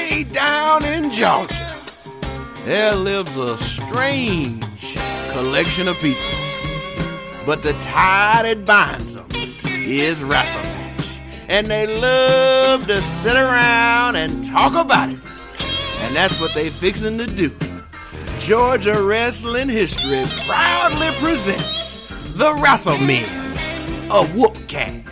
way down in Georgia, there lives a strange collection of people. But the tie that binds them is wrestling match. And they love to sit around and talk about it. And that's what they fixing to do. Georgia Wrestling History proudly presents the Wrestlemen of Whoopcast.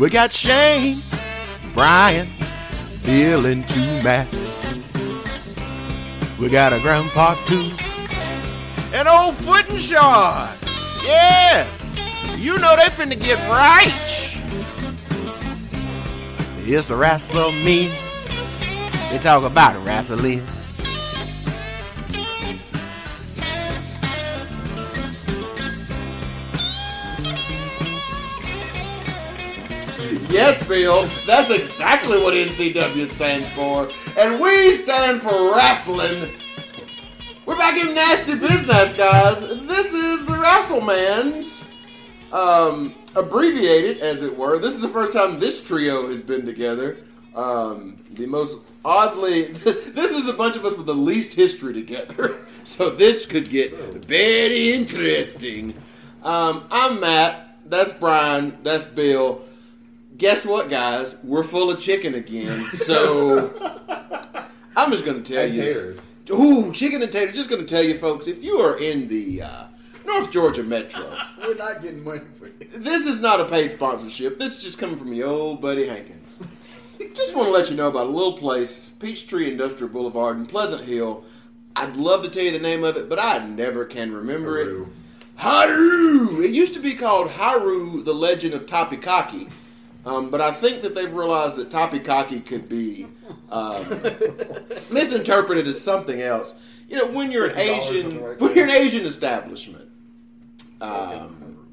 We got Shane, Brian, Bill, and two Mats. We got a grandpa too, and old Foot and Shard. Yes, you know they finna get right. It's the wrestle me. They talk about wrestling. Yes, Bill, that's exactly what NCW stands for. And we stand for wrestling. We're back in nasty business, guys. This is the Wrestlemans. Um, abbreviated, as it were. This is the first time this trio has been together. Um, the most oddly, this is a bunch of us with the least history together. So this could get very interesting. Um, I'm Matt. That's Brian. That's Bill guess what, guys? We're full of chicken again. So I'm just going to tell And you. taters. Ooh, chicken and tater. Just going to tell you, folks, if you are in the uh, North Georgia Metro, We're not getting money for this. this is not a paid sponsorship. This is just coming from your old buddy Hankins. just want to let you know about a little place, Peachtree Industrial Boulevard in Pleasant Hill. I'd love to tell you the name of it, but I never can remember it. Haru. Haru! It used to be called Haru, the Legend of Topikaki. Um, but I think that they've realized that Topikaki could be um, misinterpreted as something else. You know, when you're an Asian, on the right when you're an Asian establishment, um,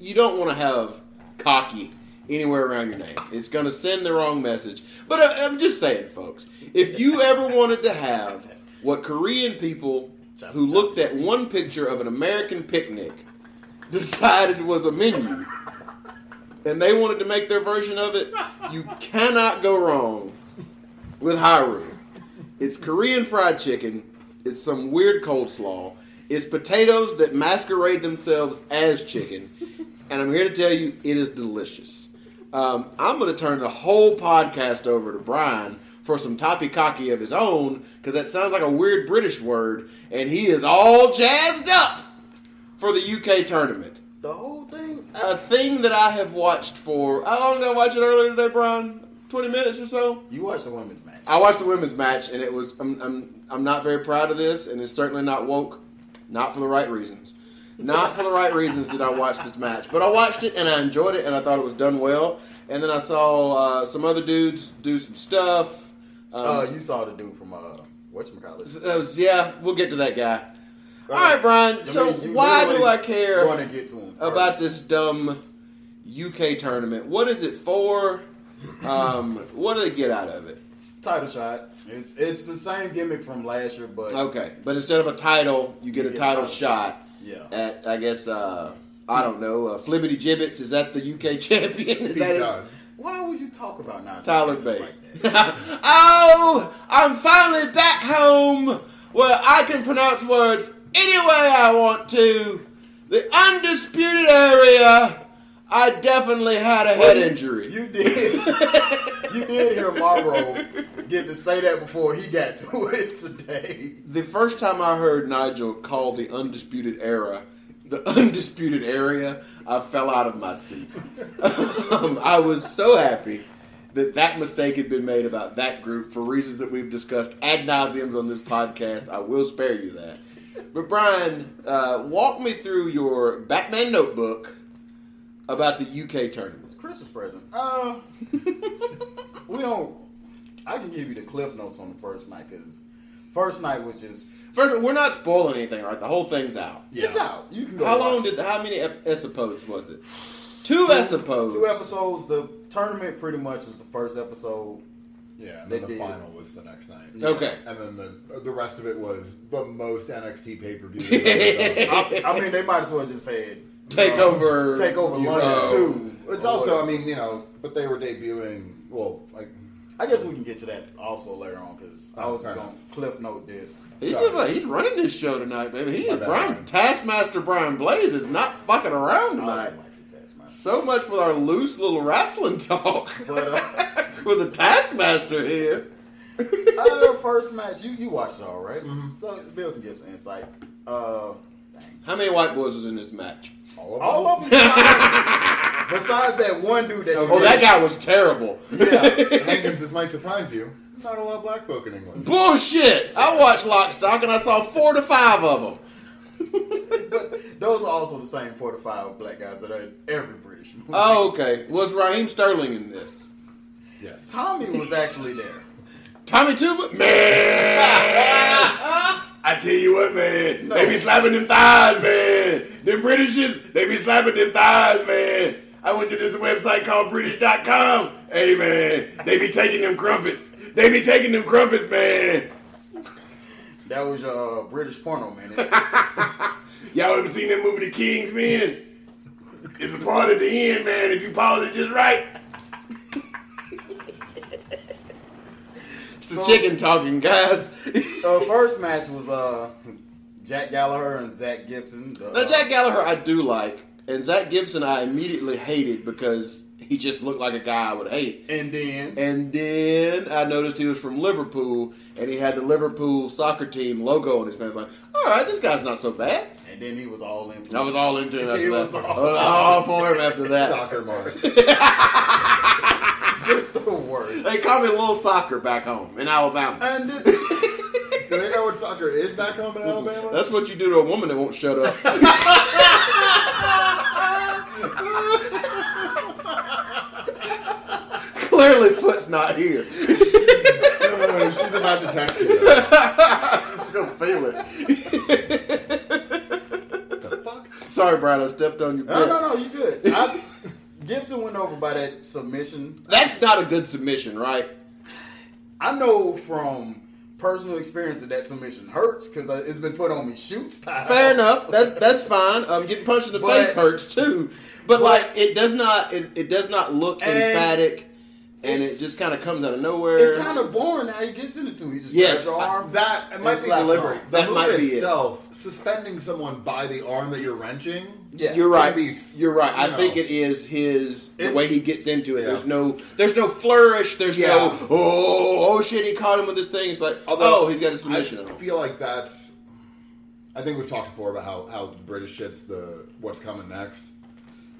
you don't want to have cocky anywhere around your name. It's going to send the wrong message. But I, I'm just saying, folks, if you ever wanted to have what Korean people who looked at one picture of an American picnic decided was a menu, and they wanted to make their version of it, you cannot go wrong with Haru. It's Korean fried chicken. It's some weird coleslaw. It's potatoes that masquerade themselves as chicken. And I'm here to tell you, it is delicious. Um, I'm going to turn the whole podcast over to Brian for some toppy-cocky of his own, because that sounds like a weird British word, and he is all jazzed up for the UK tournament. The whole. A thing that I have watched for, how long did I watch it earlier today, Brian? 20 minutes or so? You watched the women's match. I watched the women's match, and it was. I'm, I'm, I'm not very proud of this, and it's certainly not woke. Not for the right reasons. Not for the right reasons did I watch this match, but I watched it and I enjoyed it, and I thought it was done well. And then I saw uh, some other dudes do some stuff. Um, Oh, you saw the dude from uh, whatchamacallit. that was- yeah, we'll get to that guy. All right, Brian. So why do I care Going to get to him about this dumb UK tournament? What is it for? Um, what do they get out of it? title shot? It's it's the same gimmick from last year, but Okay, but instead of a title, you get You a get a title title shot yeah. at, I guess, uh, I don't know, uh, Flibbity Gibbets. Is that the UK champion? Is that it? Why would you talk about not Tyler doing this Bate. like that? oh, I'm finally back home where I can pronounce words any way I want to. The undisputed area. I definitely had a head injury. You did. you did hear Marlboro get to say that before he got to it today. The first time I heard Nigel call the undisputed era the undisputed area, I fell out of my seat. um, I was so happy that that mistake had been made about that group for reasons that we've discussed ad nauseums on this podcast. I will spare you that. But Brian, uh, walk me through your Batman notebook about the UK tournament. It's a Christmas present. Uh, we don't. I can give you the cliff notes on the first night because first night was just First, we're not spoiling anything, right? The whole thing's out. Yeah. it's out. You can go. How watch long it. did? How many episodes was it? Two episodes. Two episodes. The tournament pretty much was the first episode. Yeah, and then the did. final was the next night. Okay. And then the the rest of it was the most NXT pay per view. I, I mean, they might as well just say Take over- take over you London know. too. It's also, I mean, you know, but they were debuting. Well, like I guess we can get to that also later on because I Oh, was going to cliff note this. He's, Sorry. he's running this show tonight, baby. He is Brian Brian. Taskmaster Brian Blaze is not fucking around tonight. Oh, the Taskmaster. So much for our loose little wrestling talk But uh, with the Taskmaster here. uh, first match, you you watched it all right? Mm-hmm. So Bill can give some insight. Uh, How many white boys was in this match? all of all them. of them besides, that one dude that Oh, that guy was terrible. Yeah, Hankins, this might surprise you. Not a lot of black folk in England. Bullshit! I watched Lock, Stock, and I saw four to five of them. But those are also the same four to five black guys that are in every British movie. Oh, okay. Was Raheem Sterling in this? Yes. Tommy was actually there. Tommy Tuba? Man! I tell you what, man. They be slapping them thighs, man. Them Britishes, they be slapping them thighs, man. I went to this website called British.com. Hey, man. They be taking them crumpets. They be taking them crumpets, man. That was your uh, British porno man. Y'all ever seen that movie, The Kingsman? It's a part of the end, man. If you pause it just right. It's the chicken talking, guys. uh, first match was uh, Jack Gallagher and Zack Gibson. The, Now, Jack Gallagher, I do like, and Zack Gibson, I immediately hated because he just looked like a guy I would hate. and then And then I noticed he was from Liverpool, and he had the Liverpool soccer team logo on his pants. Like, all right, this guy's not so bad. and then he was all in. I was all into him after He that. was all- I was all for him after that. Soccer mark. just the worst. They call me Little Soccer back home in Alabama. And Do they know what soccer is back home in Alabama? That's what you do to a woman that won't shut up. Clearly, Foot's not here. Oh, She's about to text you. She's gonna feel it. the fuck? Sorry, Brian, I stepped on your no, bit. no, no, you good. I, Gibson went over by that submission. That's not a good submission, right? I know from personal experience that that submission hurts because it's been put on me shoot style. Fair enough. That's that's fine. Um, getting punched in the But- face hurts too, but, but- like it does not. It, it does not look emphatic, and it just kind of comes out of nowhere. It's kind of boring how he gets into it. He just Yes, grabs your I- That it might be slaps deliberate. on. The That move might be it. itself, suspending someone by the arm that you're wrenching. Yeah. You're right. Be- You're right. I you think it is his the It's- way he gets into it. Yeah. There's no there's no flourish. There's Yeah. no oh oh shit. He caught him with this thing. It's like Although, oh he's got a submission. I feel like that's. I think we've talked before about how how British shit's the what's coming next.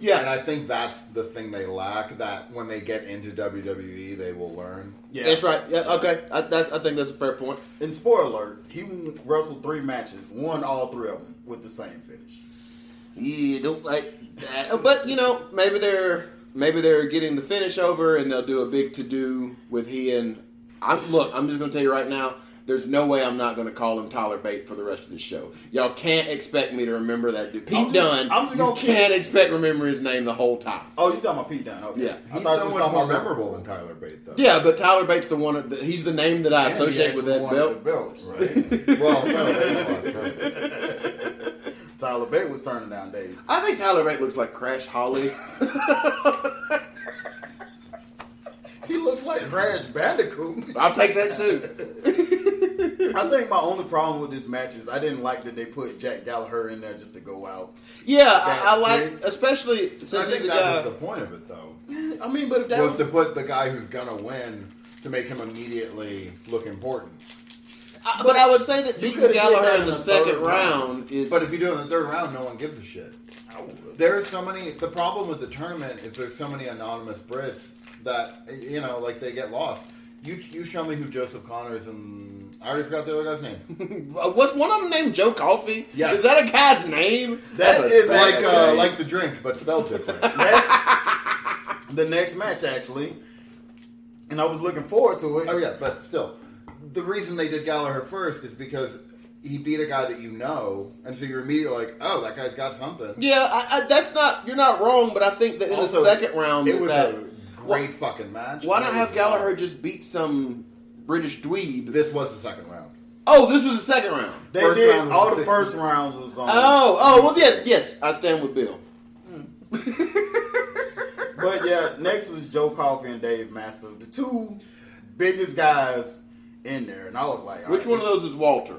Yeah, And I think that's the thing they lack. That when they get into WWE, they will learn. Yeah. that's right. Yeah, okay. I, that's I think that's a fair point. And spoiler alert, he wrestled three matches, won all three of them with the same finish. Yeah, don't like that. Uh, but you know, maybe they're maybe they're getting the finish over, and they'll do a big to do with he and. I'm look. I'm just going to tell you right now. There's no way I'm not going to call him Tyler Bate for the rest of the show. Y'all can't expect me to remember that dude. Pete I'm just- Dunne. I'm just you gonna keep- can't expect to remember his name the whole time. Oh, you talking about Pete Dunne? Okay. Yeah. I He's thought so you much was talking more about memorable than Tyler Bate, though. Yeah, but Tyler Bate's the one. That, he's the name that I And associate with that belt. the belts. Right. well, Tyler Bate was, right. Tyler Bate was turning down days. I think Tyler Bate looks like Crash Holly. He looks like Crash Bandicoot. I'll take that too. I think my only problem with this match is I didn't like that they put Jack Gallagher in there just to go out. Yeah, I, I like, especially I since think he's a that guy. was the point of it, though. I mean, but if that was was, to put the guy who's gonna win to make him immediately look important. I- but I would say that beating Gallagher in in the second round round. is. But if you do it in the third round, no one gives a shit. There are so many. The problem with the tournament is there's so many anonymous Brits that you know, like they get lost. You you show me who Joseph Connors and I already forgot the other guy's name. What's one of them named Joe Coffey? Yeah, Is that a guy's name? That That's a is bad like uh, like the drink, but spelled different. the next match actually, and I was looking forward to it. oh yeah, but still, the reason they did Gallagher first is because he beat a guy that you know, and so you're immediately like, oh, that guy's got something. Yeah, I, I, that's not. You're not wrong, but I think that in Also, the second round, It that was that, a great fucking match. Why not have Gallagher just beat some British dweeb? This was the second round. Oh, this was the second round. They First did round all the the first rounds was on. Oh, oh, well, yeah, yes, I stand with Bill. Hmm. But yeah, next was Joe Coffey and Dave Master, the two biggest guys in there, and I was like, Which right, one of those is Walter?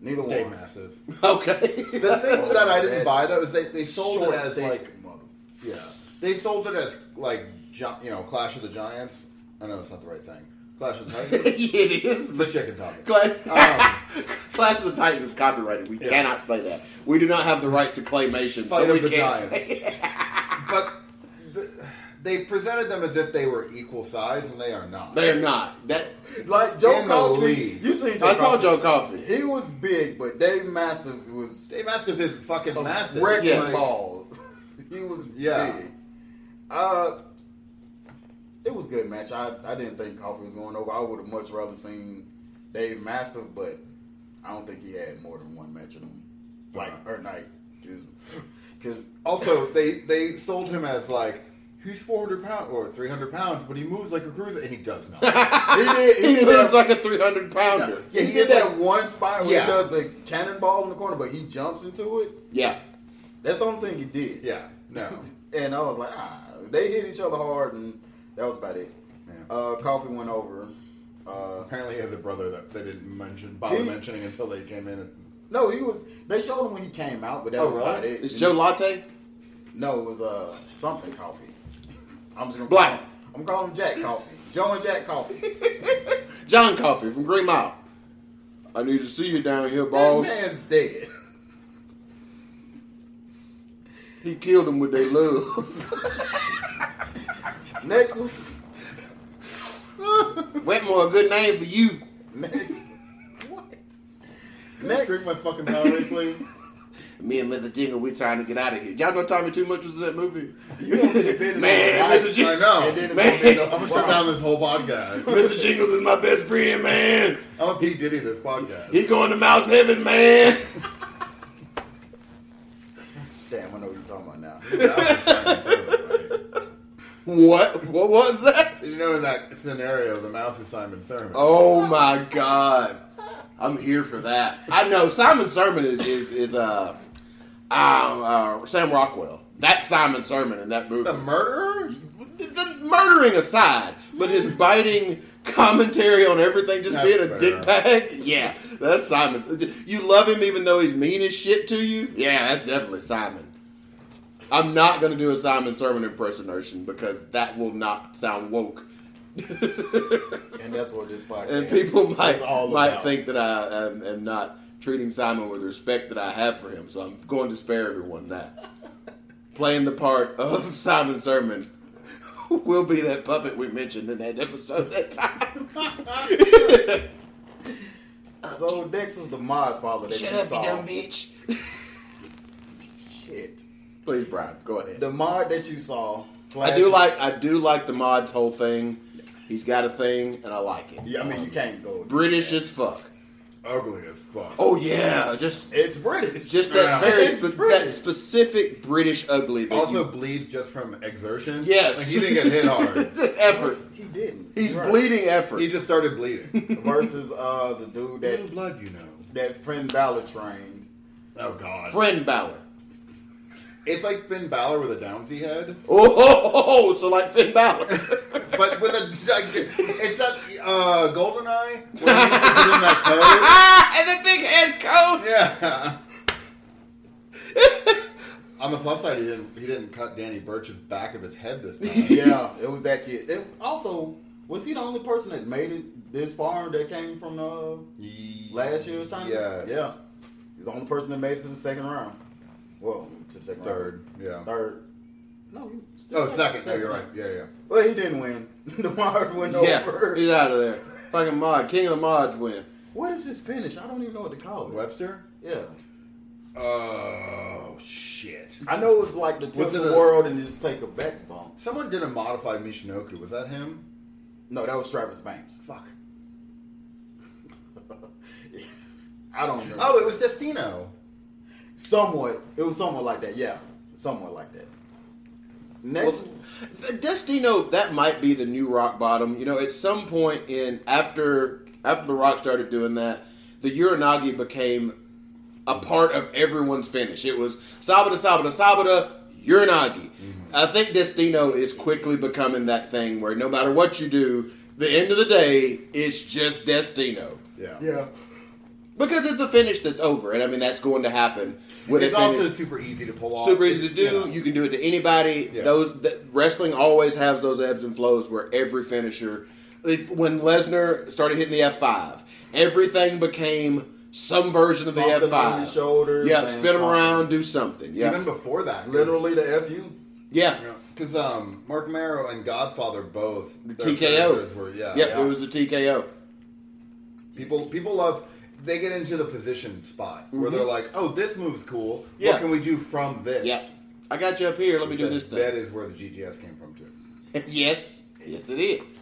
Neither Dave one. Massive. Okay. The thing oh, that I didn't buy though is they, they sold Short, it as thick like mother. yeah they sold it as like you know Clash of the Giants. I know it's not the right thing. Clash of the Titans. it is. It's the chicken topic. Clash, Um, Clash of the Titans is copyrighted. We Yeah. cannot say that. We do not have the rights to claymation, Fight so of we the can't. Giants. But the, they presented them as if they were equal size, and they are not. They are not. That Like Joe In Coffey, you seen Joe I saw Coffey. Joe Coffey. He was big, but Dave Master was Dave Mastiff is fucking massive. wrecking Yes. ball. he was Yeah. big. Uh, it was a good match. I, I didn't think Coffey was going over. I would have much rather seen Dave Master, but I don't think he had more than one match in him. Like or night, because Also, they they sold him as like he's 400 pounds or 300 pounds, but he moves like a cruiser, and he does not. he did he, He moves that, like a 300 pounder. yeah, he he did that one spot where Yeah. he does the cannonball in the corner, but he jumps into it. Yeah. That's the only thing he did. yeah, no. And I was like, ah, they hit each other hard, and that was about it. Yeah. Uh, Coffey went over. Uh, Apparently, he has a brother that they didn't mention, bother He- mentioning until they came in. And, no, he was. They showed him when he came out, but that Oh, was about it. Is Joe Latte? No, it was uh something Coffee. I'm just gonna Black. I'm gonna call him Jack Coffee. Joe and Jack Coffee. John Coffey from Green Mile. I need to see you down here, that boss. man's dead. He killed him with their love. Next was Wetmore, a good name for you. next. What? Next. Drink my fucking Powerade, please. Me and Mr. Jingle, we trying to get out of here. Y'all know Tommy Too Much was in that movie? You gonna sit there Man, Mr. Jingle. I know. And then it's Man. I'm gonna shut down this whole podcast. Mr. Jingles is my best friend, man. I'm a Pete Diddy this podcast. He's going to Mouse Heaven, man. Damn, I know what you're talking about now. That was Simon Sermon, right? What? What was that? You know, in that scenario, the mouse is Simon Sermon. Oh my God. I'm here for that. I know Simon Sermon is is is uh, uh, uh Sam Rockwell. That's Simon Sermon in that movie. The murderer? the, the murdering aside, but his biting commentary on everything, just That's being a fair. dick bag. Yeah, that's Simon. You love him even though he's mean as shit to you. Yeah, that's definitely Simon. I'm not going to do a Simon Sermon impersonation because that will not sound woke. And that's what this podcast. and people might is all might about. think that I am, am not treating Simon with the respect that I have for him. So I'm going to spare everyone that. Playing the part of Simon Sermon will be that puppet we mentioned in that episode that time. So next was the mod father that Shut you up, saw. you dumb bitch. Shit. Please, Brian, go ahead. The mod that you saw. I do like I do like the mod's whole thing. He's got a thing, and I like it. Yeah, I mean you can't go. British that. as fuck. Ugly as fuck. Oh yeah, just It's British. just that Yeah. very spe- that specific British ugly. That Also you- bleeds just from exertion. Yes. Like, he didn't get hit hard. just effort. He didn't. He's Right. bleeding effort. he just started bleeding. versus uh the dude that blood, you know. that Finn Balor trained. Oh, God. Friend Balor. It's like Finn Balor with a Downsy head, Oh, oh, oh, oh, so like Finn Balor. but with a gigantic. It's that uh, Golden Eye where he used to put in that ah, and the big head coat. Yeah. On the plus side, he didn't. He didn't cut Danny Burch's back of his head this time. Yeah, it was that kid. And also, was he the only person that made it this far that came from uh, last year's tournament? Yes. Yeah. He's the only person that made it to the second round. Well, to the second Third. round. Yeah. Third. No, he Oh, second. No, you're right. Yeah, yeah. Well, he didn't win. the Mard went Yeah, over. he's out of there. Fucking mod, king of the mods win. What is his finish? I don't even know what to call it. Webster. Yeah. Oh shit! I know it was like the tip of the world and just take a back bump. Someone did a modified Michinoku. Was that him? No, that was Travis Banks. Fuck. I don't remember. Oh, it was Destino. Somewhat. It was somewhat like that. Yeah. Somewhat like that. Next, The Destino, that might be the new rock bottom. You know, at some point in after after the Rock started doing that, the Uranage became a part of everyone's finish. It was Sabata, Sabata, Sabata, Uranage. Mm-hmm. I think Destino is quickly becoming that thing where no matter what you do, the end of the day, it's just Destino. Yeah. yeah, Because it's a finish that's over, and I mean that's going to happen. With It's also super easy to pull off. super easy to do. you know, You can do it to anybody. Yeah. Those that, wrestling always has those ebbs and flows where every finisher. If, when Lesnar started hitting the F five, everything became some version of the F five. shoulders Yeah, spin them something. around, do something. Yeah, Even before that, literally the fu. yeah. Because um, Marc Mero and Godfather both TKO. Were, yeah, Yep, yeah. it was the TKO. People people love. They get into the position spot where they're like, "Oh, this move's cool. Mm-hmm. Yeah. What can we do from this?" Yeah, I got you up here. Let me do That- this That thing. is where the GTS came from too. yes, yes, it is.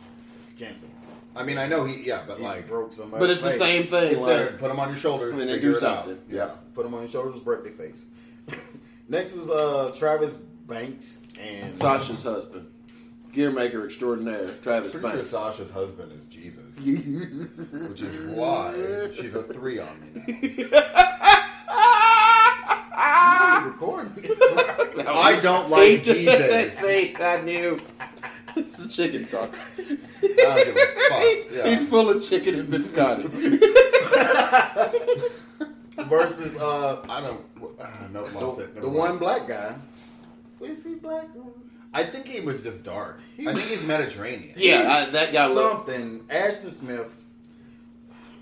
Cancel. I mean, I know he, yeah, but He like, broke somebody. But it's the same thing. it's Like, there. Put them on your shoulders. And then figure do it out. something. Yeah. Put them on your shoulders, break their face. Next was uh Travis Banks and Sasha's husband, gear maker extraordinaire, Travis Pretty sure Banks. Sasha's husband is Jesus, which is why she's a three on me now. recording. I don't like Jesus. See, I knew. It's the chicken talk. I don't give a fuck. Yeah. He's full of chicken and biscotti. versus uh I don't. Uh, no, lost the, the one black guy. Is he black? I think he was just dark. I think he's Mediterranean. Yeah, I, that guy looked. something. Ashton Smith,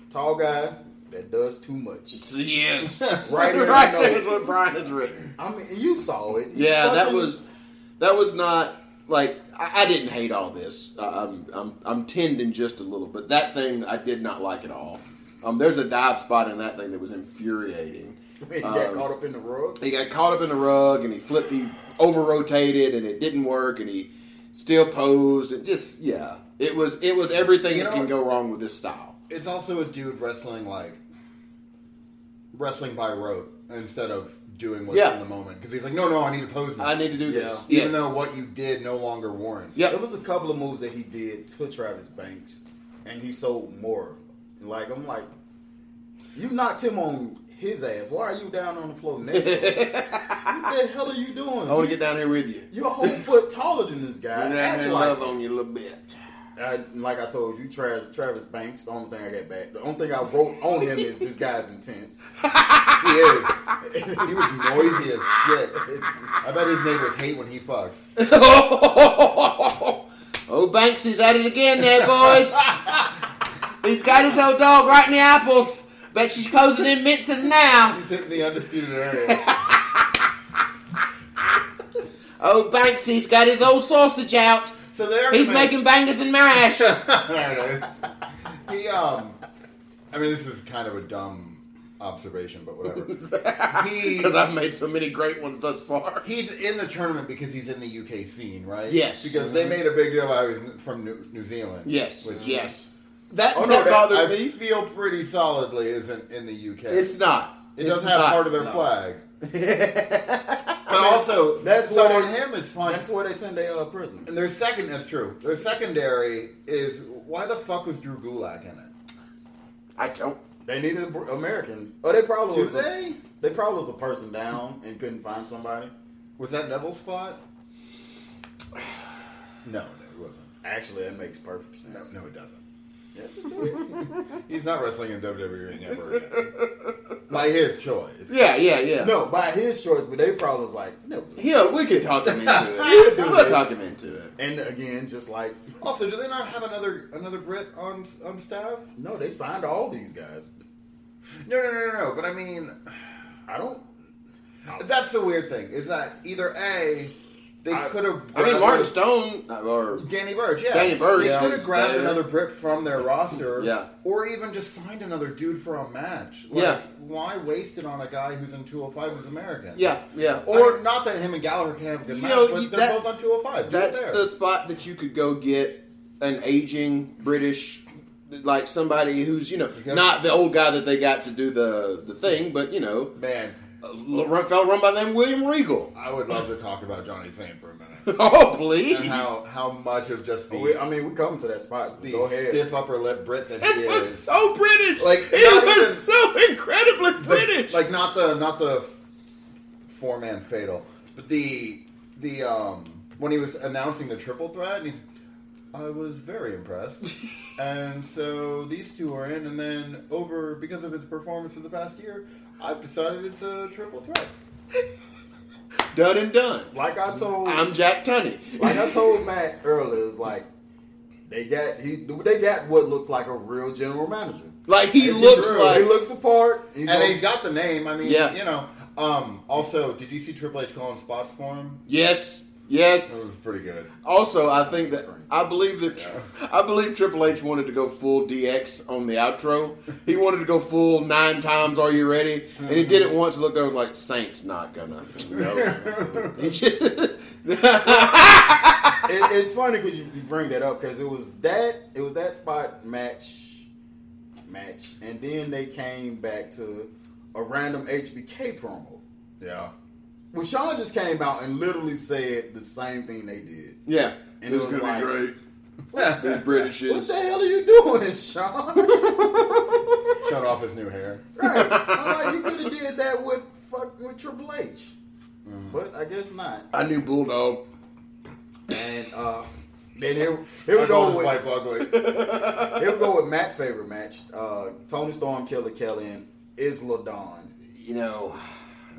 tall guy that does too much. Yes, Right in the right. That's what Brian has written. I mean, you saw it. He Yeah, that was that was not like I, I didn't hate all this. Uh, I'm I'm I'm tending just a little, but that thing I did not like at all. Um, there's a dive spot in that thing that was infuriating. He got Um, caught up in the rug. he got caught up in the rug and he flipped he over rotated and it didn't work and he still posed and just yeah it was it was everything You that know can go wrong with this style It's also a dude wrestling like wrestling by rote instead of doing what's Yeah. in the moment. Because he's like, no, no, I need to pose now. i need to do Yeah. this Even yes. though what you did no longer warrants. yeah There was a couple of moves that he did to Travis Banks, and he sold more. Like I'm like, you knocked him on his ass. Why are you down on the floor next to him? what the hell are you doing? i want to get down here with you You're a whole foot taller than this guy. Act like love on you a little bit I, like I told you, Travis, Travis Banks. The only thing I got back, the only thing I wrote on him is this guy's intense. He is. he was noisy as shit. I bet his neighbors hate when he fucks. oh banksy's at it again there boys he's got his old dog right in the apples bet she's closing in minces now He's hitting the undisputed area. oh banksy's got his old sausage out So there he's making bangers and mash there it is. He um, I mean, this is kind of a dumb observation, but whatever. Because I've made so many great ones thus far. He's in the tournament because he's in the UK scene, right? Yes. Because they made a big deal about he was from New, New Zealand. Yes, Which yes. That, Oh, no, that that bothered I me. feel pretty solidly isn't in the UK. It's not. it It's doesn't have part of their No. flag. but also, that's so what on they- him is fine. That's where they send their uh, prisoners. and their second, that's true. Their secondary is why the fuck was Drew Gulak in it? I don't. They needed an American. Oh, they probably Do was a- they? they probably was a person down and couldn't find somebody. Was that Neville's spot? No, it wasn't. Actually, that makes perfect No, sense. no, it doesn't. Yes, it did. He's not wrestling in WWE ever again. By his choice. Yeah, yeah, yeah. no, by his choice, but they probably was like, no. Yeah, we could talk him into it. You could gonna talk him into it. And again, just like Also, do they not have another another Brit on on staff? no, they signed all these guys. No, no, no, no, no. But I mean, I don't. that's the weird thing. Is that either a they could have. I mean, Martin Stone or Danny Burch, yeah. Danny Burch They should have grabbed there. another Brit from their roster, Yeah. or even just signed another dude for a match. Like, Yeah. Why waste it on a guy who's in 205 who's American? yeah, yeah. Or not that him and Gallagher can have a good match, know, but they're both on 205. Do That's the spot that you could go get an aging British, like somebody who's you know not the old guy that they got to do the the thing, but you know, Man, a l- fellow run by the name William Regal. I would love to talk about Johnny Saint for a minute. Oh, please. and how, how much of just the, We, I mean, we come to that spot. the Go ahead. stiff upper lip Brit that he It was is. so British. Like, it was even- so incredibly The- British. like not the not the four man fatal, but the the um when he was announcing the triple threat, and he's I was very impressed, and so these two are in, and then over because of his performance for the past year, I've decided it's a triple threat. done and done. Like I told, I'm Jack Tunney. like I told Matt earlier, it's like they got he they got what looks like a real general manager. Like he looks like he looks the part. He's and on- he's got the name. I mean, Yeah. you know. Um, also, did you see Triple H calling spots for him? yes, That yes. was pretty good. Also, I think that I believe that I believe Triple H wanted to go full DX on the outro. He wanted to go full nine times. Are you ready? And he did it once. Looked over like Saint's not gonna. No. It, it's funny because you, you bring that up because it was that it was that spot match match, and then they came back to a random HBK promo. Yeah. Well, Shawn just came out and literally said the same thing they did. yeah, And it's it was gonna like- be great. These British What is. the hell are you doing, Shawn? Shut off his new hair. right. I'm like, you could have did that with fuck with Triple H, but I guess not. I knew Bulldog. And uh, then here, here we go with wife ugly. here we go with Matt's favorite match: uh, Toni Storm, Killer Kelly, and Isla Dawn. You know,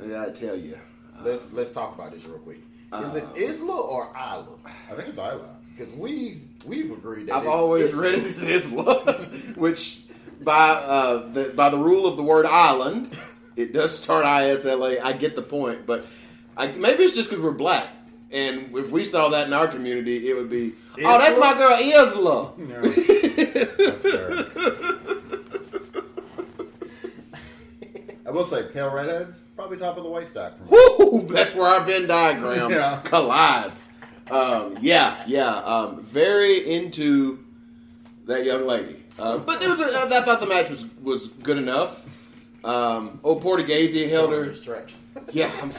I gotta tell you. Let's let's talk about this real quick. Is it Uh, Isla or Isla? I think it's Isla. Because we we've agreed that I've it's, always read it as Isla, which by uh, the, by the rule of the word island, it does start ISLA. I get the point, but I, maybe it's just because we're black, and if we saw that in our community, it would be, oh, that's my girl Isla. That's fair. I will say, pale redheads probably top of the white stack. Woo, that's where our Venn diagram Yeah. collides. Um, yeah, yeah. Um, very into that young lady. Uh, but there was a, I thought the match was, was good enough. Um, old Portuguese held her. This. Yeah, I'm.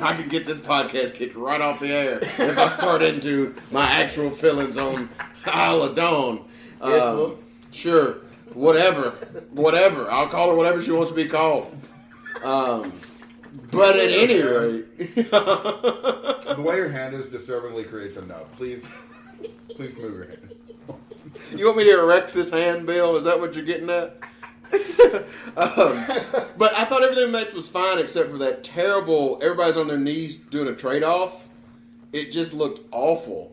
I could get this podcast kicked right off the air if I start into my actual feelings on Isle of Dawn. Um, Isla. sure, whatever, whatever. I'll call her whatever she wants to be called. Um, but at any rate, The way your hand is disturbingly creates a nub. Please, please move your hand. you want me to erect this hand, Bill? Is that what you're getting at? um, but I thought everything in match was fine except for that terrible. Everybody's on their knees doing a trade off. It just looked awful.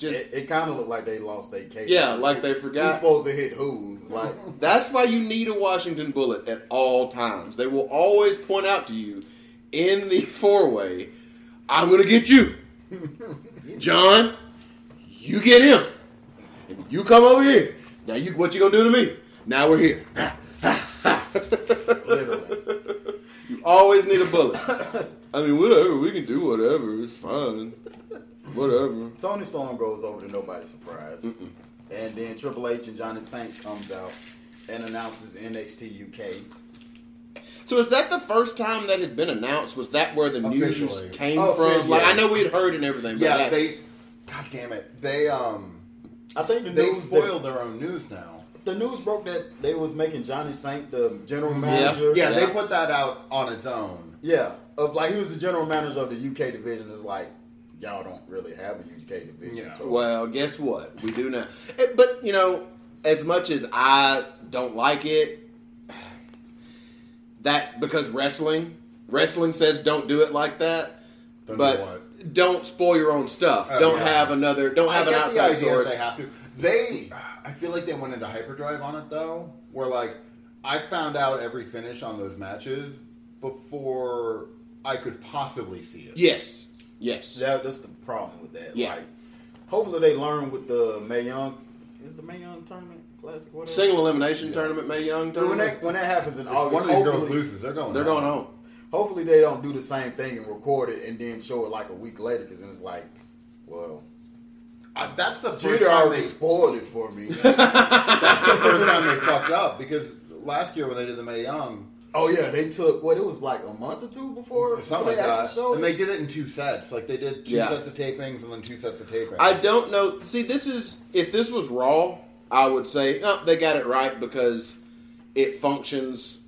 Just It, it kind of looked like they lost their case. yeah, like they forgot. Who's forgot. supposed to hit who? Like That's why you need a Washington bullet at all times. They will always point out to you in the four way, I'm going to get you. John, you get him. And you come over here. Now, you what you going to do to me? Now we're here. literally. You always need a bullet. I mean, whatever. We can do whatever. It's fine. Whatever. Toni Storm goes over to nobody's surprise, and then Triple H and Johnny Saint comes out and announces NXT UK. So is that the first time that had been announced? Was that where the news came Oh, from? officially. Like I know we had heard and everything. But Yeah, that- they. God damn it! They um. I think the They news spoiled their own news now. the news broke that they was making Johnny Saint the general manager. Yeah, they Yeah. put that out on its own. yeah. Of like he was the general manager of the UK division. It's like y'all don't really have a UK division. Yeah. So Well, guess what? We do now. Eh, But you know, as much as I don't like it, that because wrestling, wrestling says don't do it like that. Don't but what? don't spoil your own stuff. Oh, don't yeah. have another. Don't have I an get the outside idea source. They have to. They, I feel like they went into hyperdrive on it though, where like I found out every finish on those matches before I could possibly see it. Yes. Yes. that, that's the problem with that. Yeah. Like, hopefully they learn with the Mae Young. Is the Mae Young tournament classic? Whatever. Single elimination tournament, Mae Young when tournament. that when that happens in If August, one of these girls hopefully- loses, they're going. They're home. going home. Hopefully they don't do the same thing and record it and then show it like a week later because then it's like, well, Uh, that's the first Jeter time already they. spoiled it for me. That's the first time they fucked up because last year when they did the Mae Young, Oh yeah, they took what it was like a month or two before something like before they actually that, showed and they did it in two sets. Like they did two Yeah. sets of tapings and then two sets of tapings. I don't know. See, this is if this was Raw, I would say no, they got it right because it functions.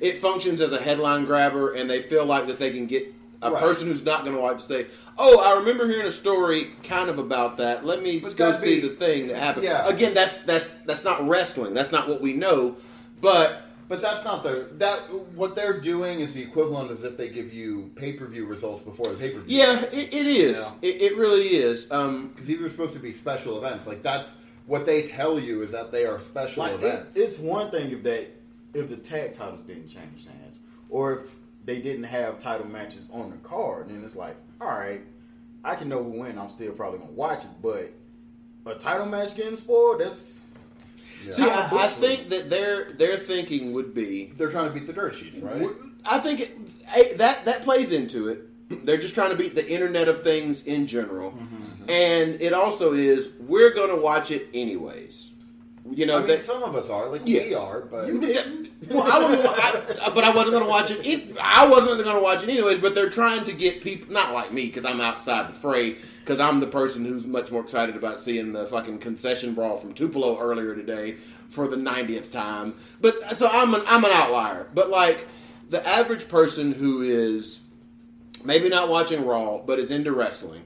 It functions as a headline grabber, and they feel like that they can get a Right. person who's not going to watch say, "Oh, I remember hearing a story kind of about that. Let me But go see be- the thing that happened." Yeah. Again, that's that's that's not wrestling. That's not what we know. But But that's not the that what they're doing is the equivalent as if they give you pay per view results before the pay per view. yeah, it, it is. Yeah. It, it really is. Um, because these are supposed to be special events. Like that's what they tell you is that they are special Like, it, events. it's one thing if that if the tag titles didn't change hands, or if they didn't have title matches on the card, then it's like, all right, I can know who win. I'm still probably gonna watch it, but a title match getting spoiled, that's Yeah. see, I, I think that their their thinking would be they're trying to beat the dirt sheets, right? I think it, that that plays into it. They're just trying to beat the Internet of Things in general, Mm-hmm, and it also is we're going to watch it anyways. You know, I mean, that, some of us are, like Yeah. we are, but You didn't. well, I don't I, but I wasn't going to watch it. I wasn't going to watch it anyways. But they're trying to get people, not like me, because I'm outside the fray. Because I'm the person who's much more excited about seeing the fucking concession brawl from Tupelo earlier today for the 90th time. But uh, so I'm an I'm an outlier. But like the average person who is maybe not watching Raw, but is into wrestling,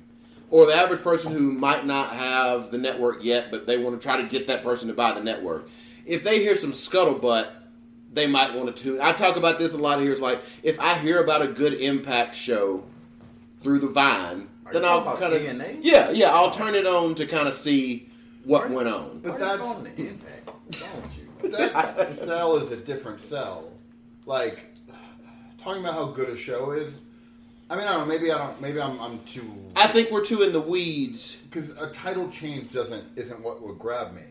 or the average person who might not have the network yet, but they want to try to get that person to buy the network. If they hear some scuttlebutt, they might want to tune. I talk about this a lot here. It's like if I hear about a good Impact show through the Vine, Are then you I'll talking kind of about TNA? yeah, yeah, I'll turn it on to kind of see what went on. But Why that's- you calling it impact, don't you? that cell is a different cell. Like talking about how good a show is. I mean, I don't know. Maybe I don't. Maybe I'm, I'm too. I think we're too in the weeds, Because a title change doesn't isn't what would grab me.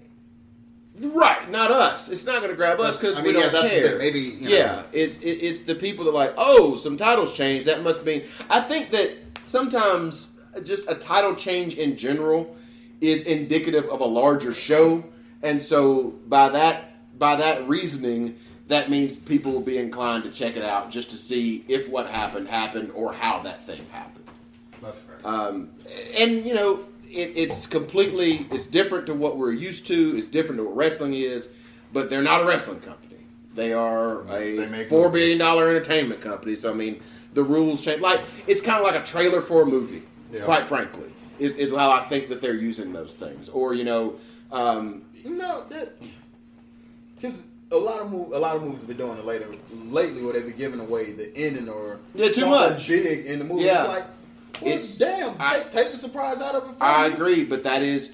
right? Not us. It's not going to grab us because I we mean, yeah, don't that's the care. thing. Maybe you know, yeah, it's it, it's the people that are like, oh, some titles changed. That must mean. I think that sometimes just a title change in general is indicative of a larger show, and so by that by that reasoning, that means people will be inclined to check it out just to see if what happened happened or how that thing happened. That's fair. Um, and you know, it, it's completely it's different to what we're used to. It's different to what wrestling is, but they're not a wrestling company. They are They a make four billion dollar entertainment company. So I mean, the rules change. Like it's kind of like a trailer for a movie. Yeah. Quite frankly, is, is how I think that they're using those things. Or you know, um, No, because a lot of mov- a lot of movies have been doing it later lately, where they've been giving away the ending or Yeah, too much. big in the movie. Yeah. It's like, well, It's- damn, I- take, take the surprise out of it. For I me. agree, but that is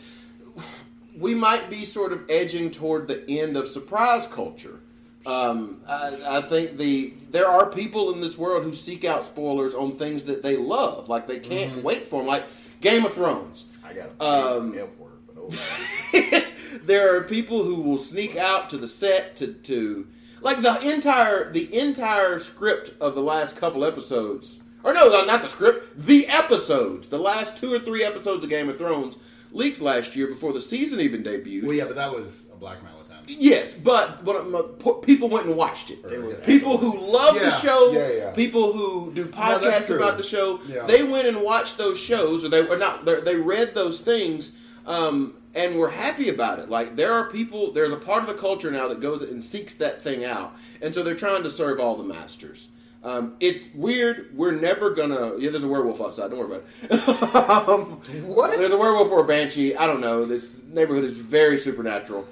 we might be sort of edging toward the end of surprise culture. Um, I, I think the there are people in this world who seek out spoilers on things that they love, like they can't wait for them, like Game of Thrones. I got a Um, F word for those. there are people who will sneak out to the set to, to like the entire the entire script of the last couple episodes or no not the script the episodes the last two or three episodes of game of thrones leaked last year before the season even debuted well, yeah, but that was a blackmail attempt. Yes but but um, people went and watched it They people who love the show yeah, yeah. people who do podcasts true. about the show Yeah. they went and watched those shows or they were not they they read those things um, and were happy about it like there are people there's a part of the culture now that goes and seeks that thing out and so they're trying to serve all the masters um, it's weird. We're never gonna. Yeah, there's a werewolf outside. Don't worry about it. um, What? There's a werewolf or a banshee. I don't know. This neighborhood is very supernatural.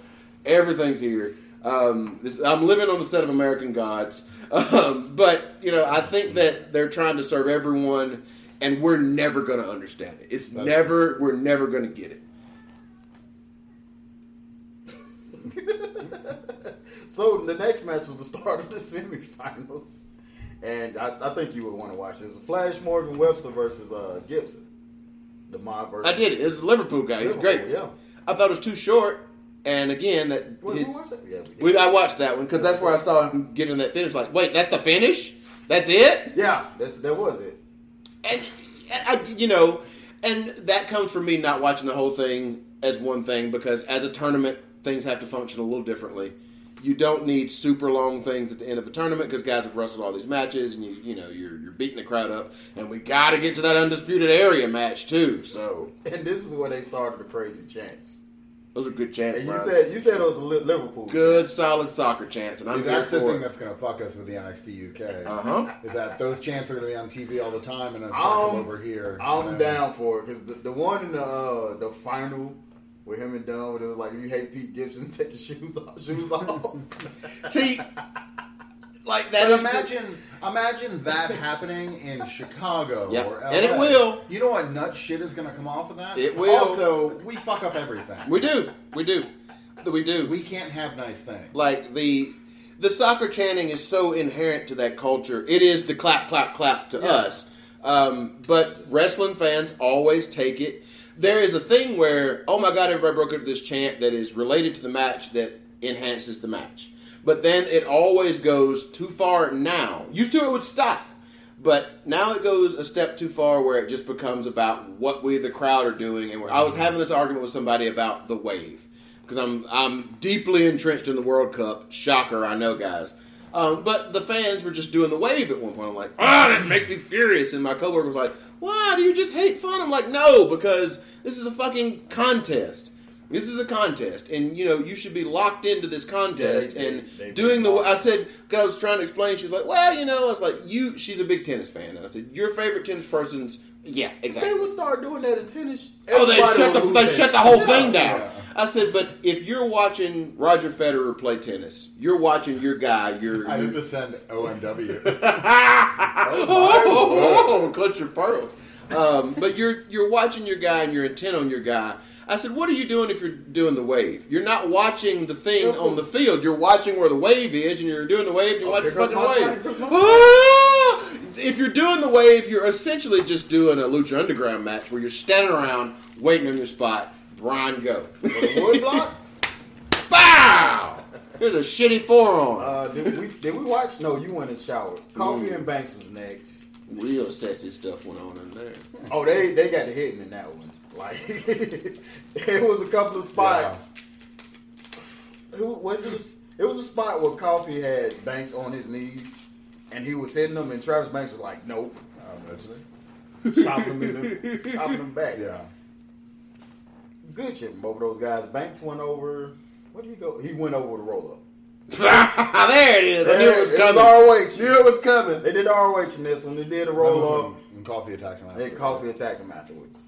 Everything's here. Um, this, I'm living on the set of American Gods, um, but you know, I think that they're trying to serve everyone, and we're never going to understand it. It's That's never. We're never going to get it. So the next match was the start of the semifinals, and I, I think you would want to watch this. Flash Morgan Webster versus uh, Gibson, the mob versus. I did it. It was a Liverpool guy. He's Liverpool, great. Yeah. I thought it was too short, and again, that his, who watched that? Yeah, we we, I watched that one because that's where I saw him getting that finish. Like, wait, that's the finish? That's it? yeah, that's that was it. and, and I, you know, and that comes from me not watching the whole thing as one thing because as a tournament, things have to function a little differently. You don't need super long things at the end of a tournament because guys have wrestled all these matches, and you you know you're you're beating the crowd up, and we got to get to that undisputed area match too. So And this is where they started the crazy chants. Those are good chances. You said you said it was Liverpool. good, solid soccer chants, and See, I'm that's the thing it. that's going to fuck us with the NXT UK. Uh huh. Is that those chants are going to be on TV all the time, and then it's going to come over here. I'm and then- down for it because the, the one in the uh, the final with him and Dunne, it was like, if you hate Pete Gibson, take your shoes off. Shoes off. See, like that But is the- imagine, imagine that happening in Chicago Yep. or LA. And it will. You know what nut shit is going to come off of that? It will. Also, we fuck up everything. we do, we do, we do. We can't have nice things. like the the soccer chanting is so inherent to that culture. It is the clap, clap, clap to us. Um, but wrestling fans always take it. There is a thing where, oh my god, everybody broke into this chant that is related to the match that enhances the match. But then it always goes too far now. Used to it would stop. But now it goes a step too far where it just becomes about what we, the crowd, are doing. And I was having this argument with somebody about the wave because I'm I'm deeply entrenched in the World Cup. Shocker, I know, guys. Um, but the fans were just doing the wave at one point. I'm like, ah, that makes me furious. And my coworker was like, why do you just hate fun? I'm like, no, because this is a fucking contest. This is a contest, and you know you should be locked into this contest Yeah, they- and they- they- doing the. I said, 'cause I was trying to explain. She's like, well, you know, I was like, you. She's a big tennis fan, and I said, your favorite tennis person's. Yeah, exactly. they would start doing that in tennis. Oh, they shut the they lose shut the whole Yeah. thing down. Yeah. I said, but if you're watching Roger Federer play tennis, you're watching your guy. Your, I need to send OMW. oh, clutch your pearls. Um, but you're you're watching your guy and you're intent on your guy. I said, what are you doing if you're doing the wave? You're not watching the thing on the field. You're watching where the wave is, and you're doing the wave. And you're Oh, watching the fucking wave. spot, here goes my Ah! If you're doing the wave, you're essentially just doing a Lucha Underground match where you're standing around waiting on your spot. Brian, go. The wood block. Bow! Here's a shitty forearm. Uh, did we did we watch? No, you went and showered. Coffey and Banks was next. Real sexy stuff went on in there. Oh, they they got the hitting in that one. Like it was a couple of spots. Who was it? a- It was a spot where Coffey had Banks on his knees, and he was hitting them, and Travis Banks was like, "Nope," chopping them, in the, chopping them back. yeah. Good shit from both of those guys. Banks went over. Where did he go? He went over the roll up. there it is. I knew it was It was coming. ROH. Knew it was coming. They did ROH in this one. They did a roll up. And Coffey attacked him. And. Coffey attacked him afterwards.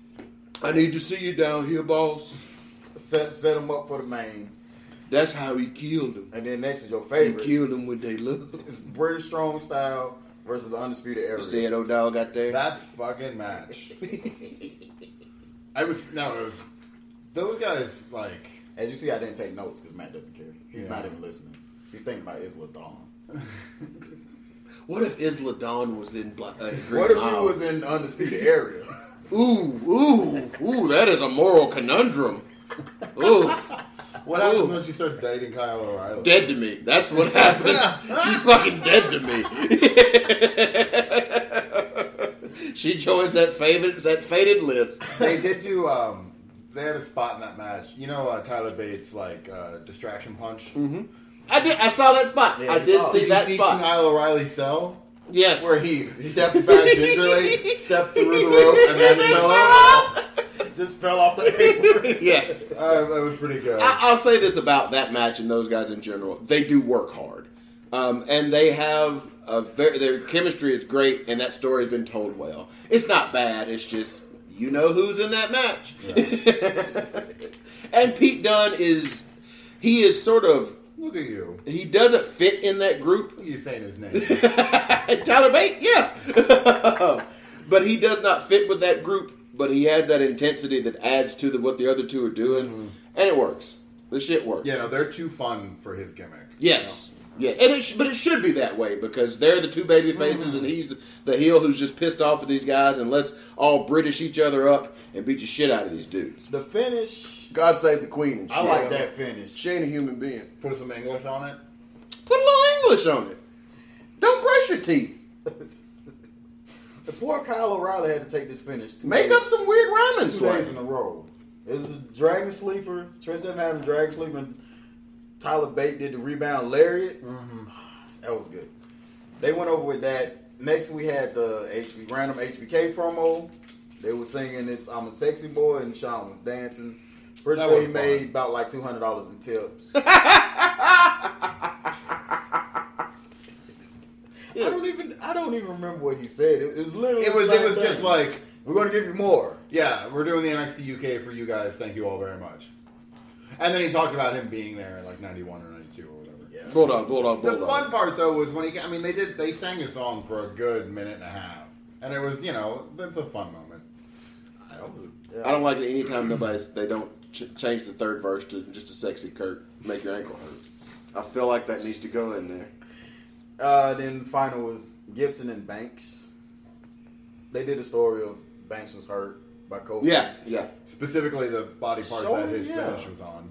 I need to see you down here, boss. Set set him up for the main. That's how he killed him. And then next is your favorite. He killed him with their love. British Strong Style versus the Undisputed Era. You see it, old got there? That fucking match. I was no, it was those guys like As you see, I didn't take notes because Matt doesn't care. He's Yeah. not even listening. He's thinking about Isla Dawn. What if Isla Dawn was in Black? Uh, What if she was in Undisputed Era? Ooh, ooh, ooh! That is a moral conundrum. Ooh, what happens Ooh. when she starts dating Kyle O'Reilly? dead to me. That's what happens. She's fucking dead to me. she joins that faded that faded list. they did do um they had a spot in that match. You know uh, Tyler Bates like uh, distraction punch. I did. I saw that spot. Yeah, I did see that you see spot. Kyle O'Reilly sell? Yes. Where he stepped back gingerly, stepped through the rope, and then fell off. Just fell off the apron. yes. Uh, that was pretty good. I, I'll say this about that match and those guys in general: they do work hard, um, and they have a very, their chemistry is great, and that story has been told well. It's not bad. It's just you know who's in that match, and Pete Dunne is he is sort of Look at you. he doesn't fit in that group. Look at you saying his name. Tyler Bate, yeah, but he does not fit with that group. But he has that intensity that adds to the, what the other two are doing, mm-hmm. and it works. The shit works. yeah, no, they're too fun for his gimmick. Yes. Yeah, and it sh- but it should be that way because they're the two baby faces, mm-hmm. and he's the heel who's just pissed off at these guys, and let's all British each other up and beat the shit out of these dudes. The finish, God save the queen. And I like that finish. She ain't a human being. Put some English on it. Put a little English on it. Don't brush your teeth. The poor Kyle O'Reilly had to take this finish. Two Make days, up some weird rhyming two days in a row. It was a dragon sleeper. Trent Seven had him dragon sleeping Tyler Bate did the rebound lariat. Mm-hmm. That was good. They went over with that. Next, we had the HB random HBK promo. They were singing "It's I'm a Sexy Boy" and Shawn was dancing. Pretty That sure was he fun. made about like two hundred dollars in tips. I don't even I don't even remember what he said. It, it was literally It was it same was just like, we're gonna give you more. yeah, we're doing the NXT UK for you guys. Thank you all very much. And then he talked about him being there in like '91 or '92 or whatever. Yeah. Bulldog, bulldog, The fun part though was when he, I mean, they did they sang a song for a good minute and a half, and it was you know that's a fun moment. That was- I don't like it anytime nobody's they don't ch- change the third verse to just a sexy Kurt make your ankle hurt. I feel like that needs to go in there. Uh, then the final was Gibson and Banks. They did a story of Banks was hurt by Coffey. Yeah, yeah. Specifically, the body part So, that his yeah. finish was on.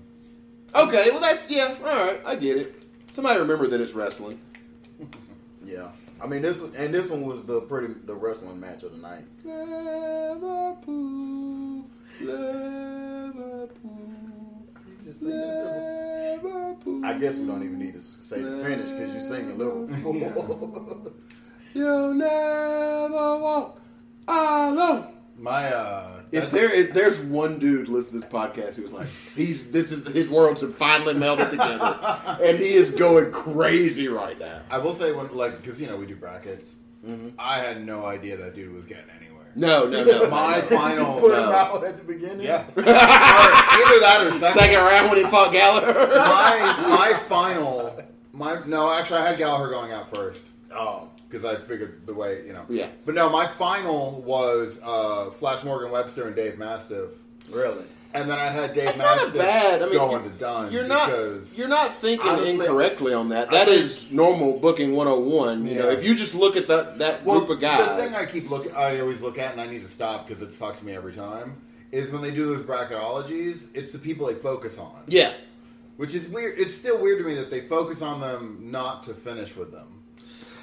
Okay, well that's yeah. All right, I get it. Somebody remember that it's wrestling. yeah. I mean this was, and this one was the pretty the wrestling match of the night. Liverpool, Liverpool, Liverpool. I guess we don't even need to say the finish because you sing singing Liverpool. You'll never walk alone. My uh, If that's- there if there's one dude listening to this podcast who's like he's this is his worlds have finally melded together and he is going crazy right now. I will say when like because you know we do brackets. I had no idea that dude was getting anywhere. No, no, no. My no. final, Put no. him out at the beginning. yeah, or either that or second. Second round when he fought Gallagher. My my final, my no, actually I had Gallagher going out first Oh, because I figured the way you know. Yeah. But no, my final was uh, Flash Morgan Webster and Dave Mastiff, really? And then I had Dave That's not Mastiff a bad. I mean, going to done. you're not you're not thinking Honestly, incorrectly on that. That I is normal booking 101. You know, if you just look at that that Well, group of guys. The thing I keep looking, I always look at, and I need to stop because it's fucked me every time. Is when they do those bracketologies, it's the people they focus on, yeah, which is weird. It's still weird to me that they focus on them not to finish with them.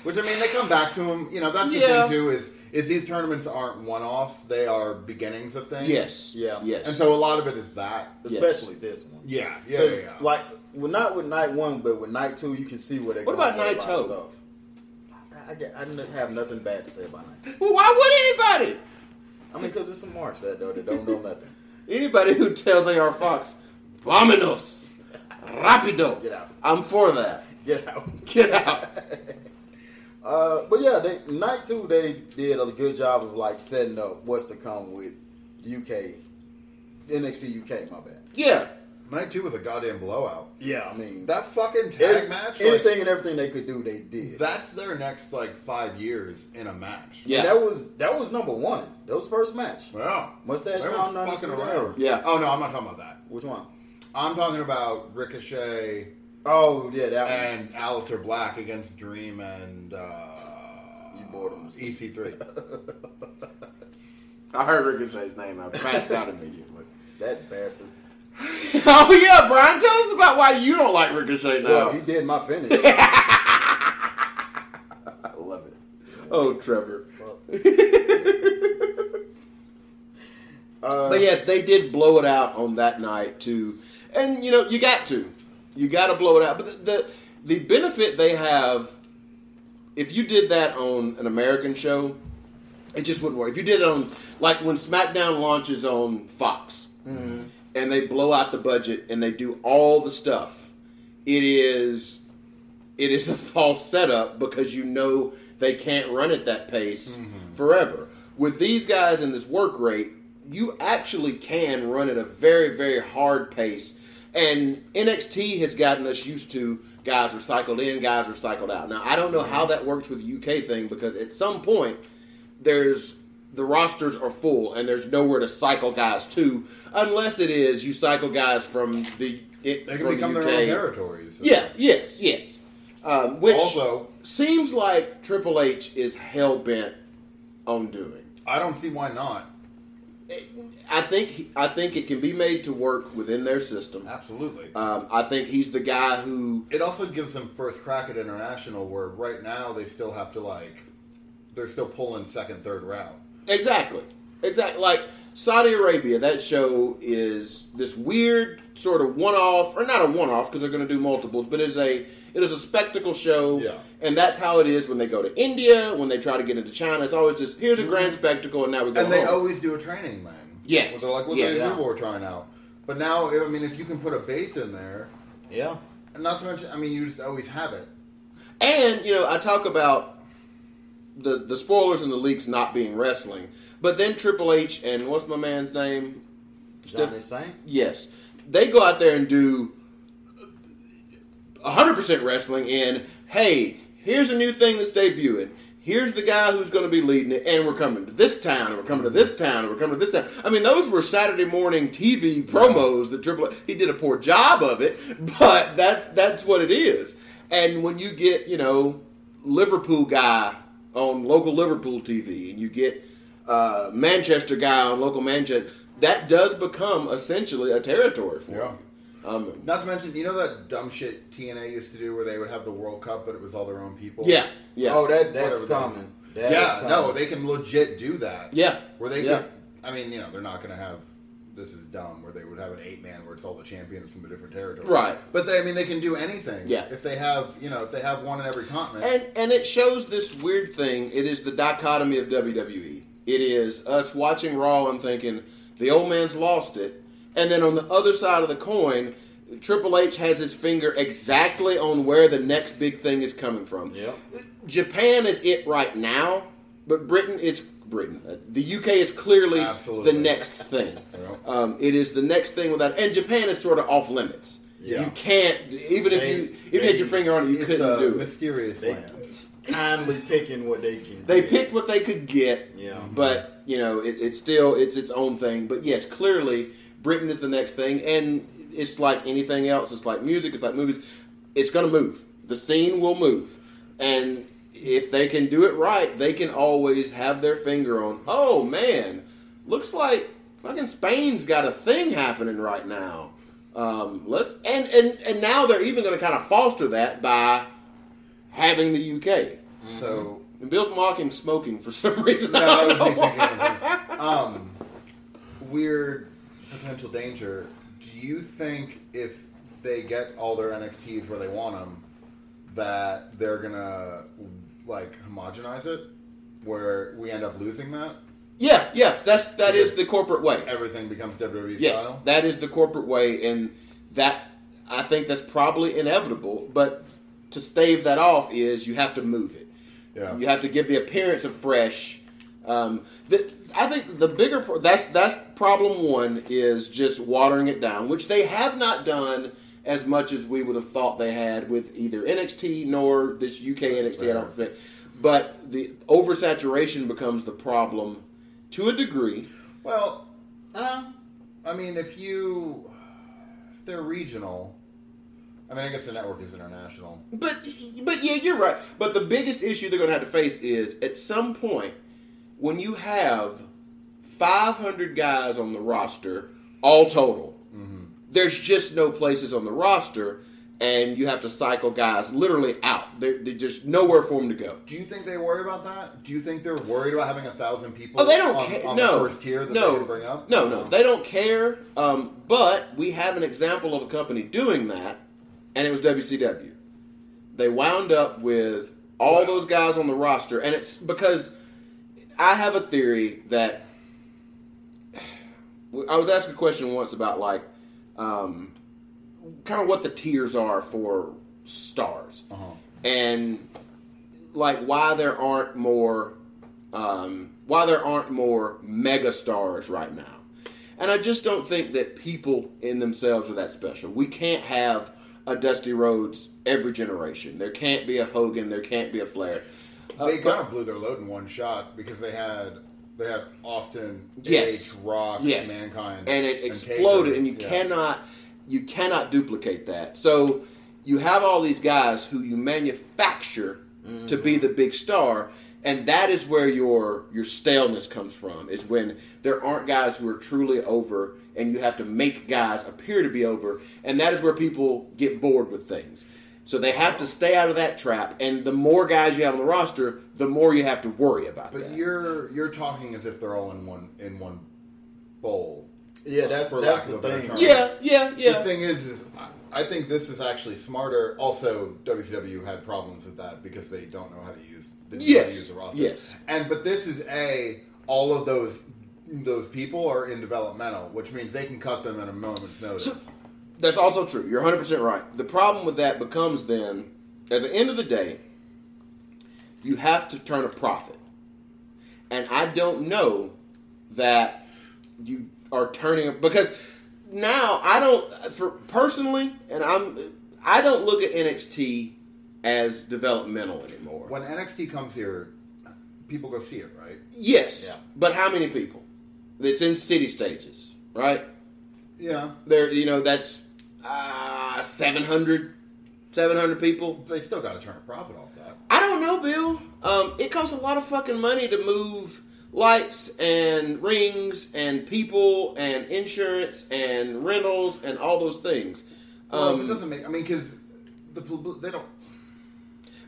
Which I mean, they come back to them. You know, that's the Yeah. thing too. Is is these tournaments aren't one offs; they are beginnings of things. yes, Yeah. yes. and so a lot of it is that. Especially this one. Yeah, yeah, yeah. yeah. Like, well, not with night one, but with night two, you can see where they. What going about lot? Stuff. I, I, get- have nothing bad to say about night. well, why would anybody? I mean, because there's some marks that though that don't know nothing. Anybody who tells AR Fox, "Vámonos, rapido," Get out. I'm for that. Get out. Get out. Uh, but yeah, they, night two they did a good job of like setting up what's to come with UK, NXT UK. My bad. Yeah, Night two was a goddamn blowout. Yeah, I mean That fucking tag any- match, anything like, and everything they could do, they did. that's their next like five years in a match. Yeah. And that was that was number one. That was first match. Wow. Mustache They Mountain fucking Undisputed around. Yeah. Oh no, I'm not talking about that. Which one? I'm talking about Ricochet Oh yeah, that one. and Aleister Black against Dream and uh, You bored him. EC3. I heard Ricochet's name. I passed out immediately. That bastard. oh yeah, Brian, tell us about why you don't like Ricochet now. Well, he did my finish. I love it. Oh, Trevor. Uh, But yes, they did blow it out on that night too, and you know you got to, you got to blow it out. But the, the the benefit they have, if you did that on an American show, it just wouldn't work. If you did it on like when SmackDown launches on Fox, mm-hmm. and they blow out the budget and they do all the stuff, it is it is a false setup because you know they can't run at that pace mm-hmm. forever. With these guys and this work rate, you actually can run at a very, very hard pace. And NXT has gotten us used to guys are cycled in, guys are cycled out. Now, I don't know how that works with the UK thing because at some point, there's the rosters are full and there's nowhere to cycle guys to unless it is you cycle guys from the it, They can from become the their own territories. Yeah, yes, yes. Um, which Also, seems like Triple H is hell bent on doing. I don't see why not. I think I think it can be made to work within their system. Absolutely. Um, I think he's the guy who It also gives them first crack at international, where right now they still have to like, they're still pulling second, third round. exactly, exactly like Saudi Arabia, that show is this weird sort of one-off, or not a one-off because they're going to do multiples, but it is a it is a spectacle show, Yeah. And that's how it is when they go to India, when they try to get into China. It's always just here's a mm-hmm. grand spectacle, and now we go and they home. always do a training then. Yes. Where they're like, look Yes. at these people we're trying out. But now, I mean, if you can put a base in there, Yeah. and not to mention, I mean, you just always have it. And you know, I talk about the the spoilers and the leaks not being wrestling, but then Triple H and what's my man's name? Johnny Saint. Yes, they go out there and do 100% wrestling in, hey, here's a new thing that's debuting. Here's the guy who's going to be leading it, and we're coming to this town, and we're coming to this town, and we're coming to this town. I mean, those were Saturday morning TV promos that Triple he did a poor job of it, but that's that's what it is. And when you get, you know, Liverpool guy on local Liverpool TV, and you get uh, Manchester guy on local Manchester, that does become essentially a territory for Yeah. you. Um, Not to mention, you know that dumb shit TNA used to do where they would have the World Cup, but it was all their own people. yeah, yeah. Oh, that that's Whatever coming. That yeah, no, they can legit do that. Yeah. where they Yeah. could. I mean, you know, they're not going to have. This is dumb. Where they would have an eight man where it's all the champions from the different territories. Right. But they, I mean, they can do anything. Yeah. If they have, you know, if they have one in every continent. And and it shows this weird thing. It is the dichotomy of WWE. It is us watching Raw and thinking the old man's lost it, and then on the other side of the coin, Triple H has his finger exactly on where the next big thing is coming from. Yep. Japan is it right now, but Britain is Britain. Uh, The UK is clearly Absolutely. the next thing. Yep. Um, it is the next thing without, and Japan is sort of off limits. Yeah. You can't even if you even if you had your finger on it, you it's couldn't a do it. mysterious land. kindly picking what they can. They get. picked what they could get, Yeah. but you know it, it's still it's its own thing. But yes, clearly Britain is the next thing, and it's like anything else. It's like music. It's like movies. It's going to move. The scene will move, and if they can do it right, they can always have their finger on. Oh man, looks like fucking Spain's got a thing happening right now. Um, let's and and and now they're even going to kind of foster that by having the UK. So And Bill's mocking smoking for some reason. no, I I don't know why. Um, weird potential danger. Do you think if they get all their NXTs where they want them, that they're gonna like homogenize it, where we end up losing that? Yeah, yes, that's that is the corporate way. Everything becomes WWE Yes, style. that is the corporate way, and that I think that's probably inevitable. But to stave that off is you have to move it. Yeah. You have to give the appearance of fresh. Um, the, I think the bigger pro- that's that's problem one is just watering it down, which they have not done as much as we would have thought they had with either NXT nor this UK NXT. I don't think, but the oversaturation becomes the problem to a degree. Well, uh, I mean, if you if they're regional, I mean, I guess the network is international. But but yeah, you're right. But the biggest issue they're going to have to face is at some point when you have 500 guys on the roster, all total. There's just no places on the roster, and you have to cycle guys literally out. They're, they're just nowhere for them to go. Do you think they worry about that? Do you think they're worried about having a thousand people? Oh, they don't on, care. on no, the first tier that no, they bring up. no, no, they don't care. Um, but we have an example of a company doing that, and it was WCW. They wound up with all those guys on the roster, and it's because I have a theory that I was asked a question once about like um, kind of what the tiers are for stars, Uh-huh. and like why there aren't more um, why there aren't more mega stars right now. And I just don't think that people in themselves are that special. We can't have a Dusty Rhodes every generation. There can't be a Hogan. There can't be a Flair. Uh, They but- kind of blew their load in one shot because they had they had Austin, Yes. Edge, Rock, yes, Mankind, and it exploded, and you Yeah. cannot you cannot duplicate that. So you have all these guys who you manufacture to be the big star, and that is where your your staleness comes from. Is when there aren't guys who are truly over, and you have to make guys appear to be over, and that is where people get bored with things. So they have to stay out of that trap, and the more guys you have on the roster, the more you have to worry about But that. you're you're talking as if they're all in one in one bowl. Yeah, that's For that's lack the of a thing. term. Yeah, yeah, The yeah. thing is, is I think this is actually smarter. Also, WCW had problems with that because they don't know how to use they don't know how to Yes, use the roster. yes. and but this is a all of those those people are in developmental, which means they can cut them at a moment's notice. So- That's also true. You're 100% right. The problem with that becomes then, at the end of the day, you have to turn a profit. And I don't know that you are turning because now I don't for personally and I'm I don't look at NXT as developmental anymore. when NXT comes here, people go see it, right? yes. Yeah. But how many people? It's in city stages, right? Yeah, there you know that's uh 700 700 people they still got to turn a profit off that. i don't know bill um, it costs a lot of fucking money to move lights and rings and people and insurance and rentals and all those things Well, um, it doesn't make. I mean, because the they don't.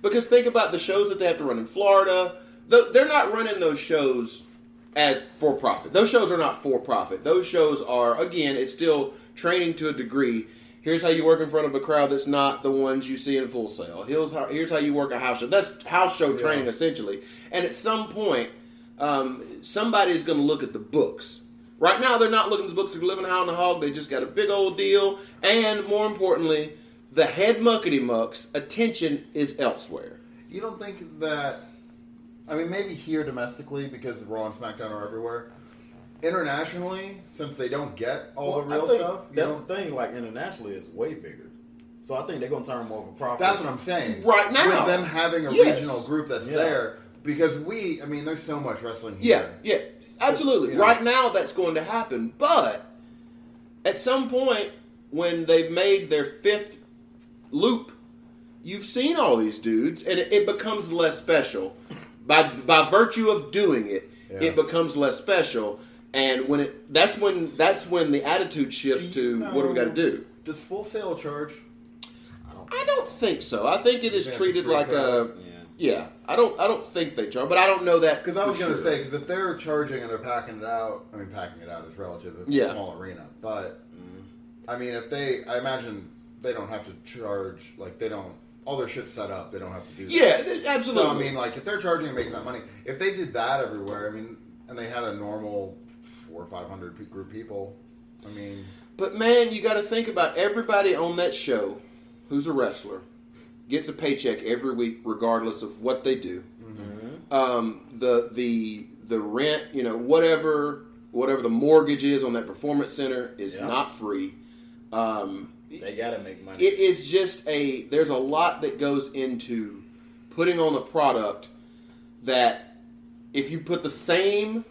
because think about the shows that they have to run in florida they're not running those shows as for profit those shows are not for profit those shows are again it's still training to a degree here's how you work in front of a crowd that's not the ones you see in Full Sail. here's how, here's how you work a house show that's house show training essentially and at some point um, somebody's going to look at the books right now they're not looking at the books of living high on the hog they just got a big old deal and more importantly the head muckety mucks attention is elsewhere You don't think that? I mean, maybe here domestically because the Raw and SmackDown are everywhere. Internationally, since they don't get all Well, the real stuff, That's don't- the thing. Like internationally, is way bigger. So I think they're gonna turn more of a profit. That's what I'm saying. Right now. with them having a Yes. regional group that's Yeah. there, because we, I mean, there's so much wrestling here. Yeah, yeah, absolutely. you know. Right now, that's going to happen. But at some point, when they've made their fifth loop, you've seen all these dudes, and it, it becomes less special. By by virtue of doing it, Yeah. it becomes less special. And when it that's when that's when the attitude shifts Do you to what do we got to do? Does Full Sail charge? I don't think so. I think it is That's a treated free like a crowd. yeah. I don't I don't think they charge, but I don't know that Because I was going to sure. say, because if they're charging and they're packing it out, I mean, packing it out is relative. It's Yeah. a small arena, but I mean, if they, I imagine they don't have to charge like they don't. All their shit's set up. They don't have to do. that. Yeah, th- absolutely. So I mean, like if they're charging and making that money, if they did that everywhere, I mean, and they had a normal four or five hundred group people, I mean, But man, you got to think about everybody on that show who's a wrestler gets a paycheck every week, regardless of what they do. Um, the the the rent, you know, whatever whatever the mortgage is on that performance center is Yeah. not free. Um, They gotta make money. it is just a there's a lot that goes into putting on a product that if you put the same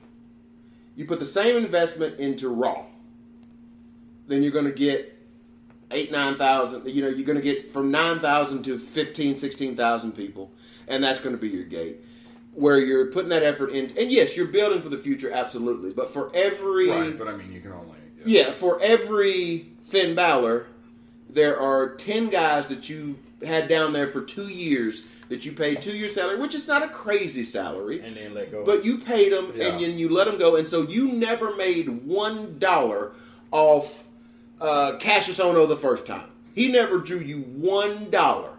you put the same investment into raw then you're going to get 8 9000 you know you're going to get from 9000 to 15 16000 people and that's going to be your gate where you're putting that effort in and yes you're building for the future absolutely but for every right? But I mean, you can only yeah, for every Finn Balor, there are ten guys that you had down there for two years that you paid two years salary, which is not a crazy salary, and then let go. but you paid them Yeah. and then you let them go, and so you never made one dollar off uh, Cassius Ohno the first time. He never drew you one dollar.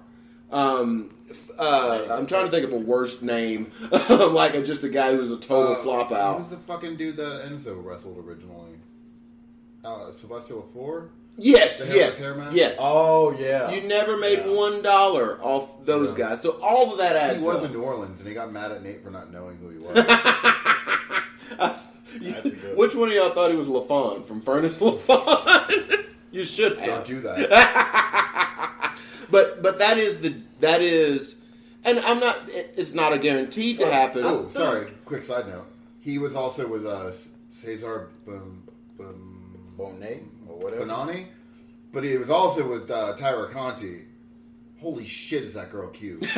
Um, uh, I'm trying to think of a worse name, like a, just a guy who's a total Uh, flop out. Who's the fucking dude that Enzo wrestled originally? Uh, Sylvester Lefort? Yes, yes, yes. oh yeah, You never made Yeah. one dollar off those Yeah. guys, so all of that adds He was up. in New Orleans, and he got mad at Nate for not knowing who he was. That's good Which one of y'all thought he was LaFon from Furnace LaFon? you should Don't do that. But but that is the that is, and I'm not. It's not a guaranteed to oh, happen. Oh, sorry. Quick side note. He was also with uh, us, Cesar Bum, Bum, Bonet or whatever. Bonani, but he was also with uh, Tyra Conti. Holy shit, is that girl cute?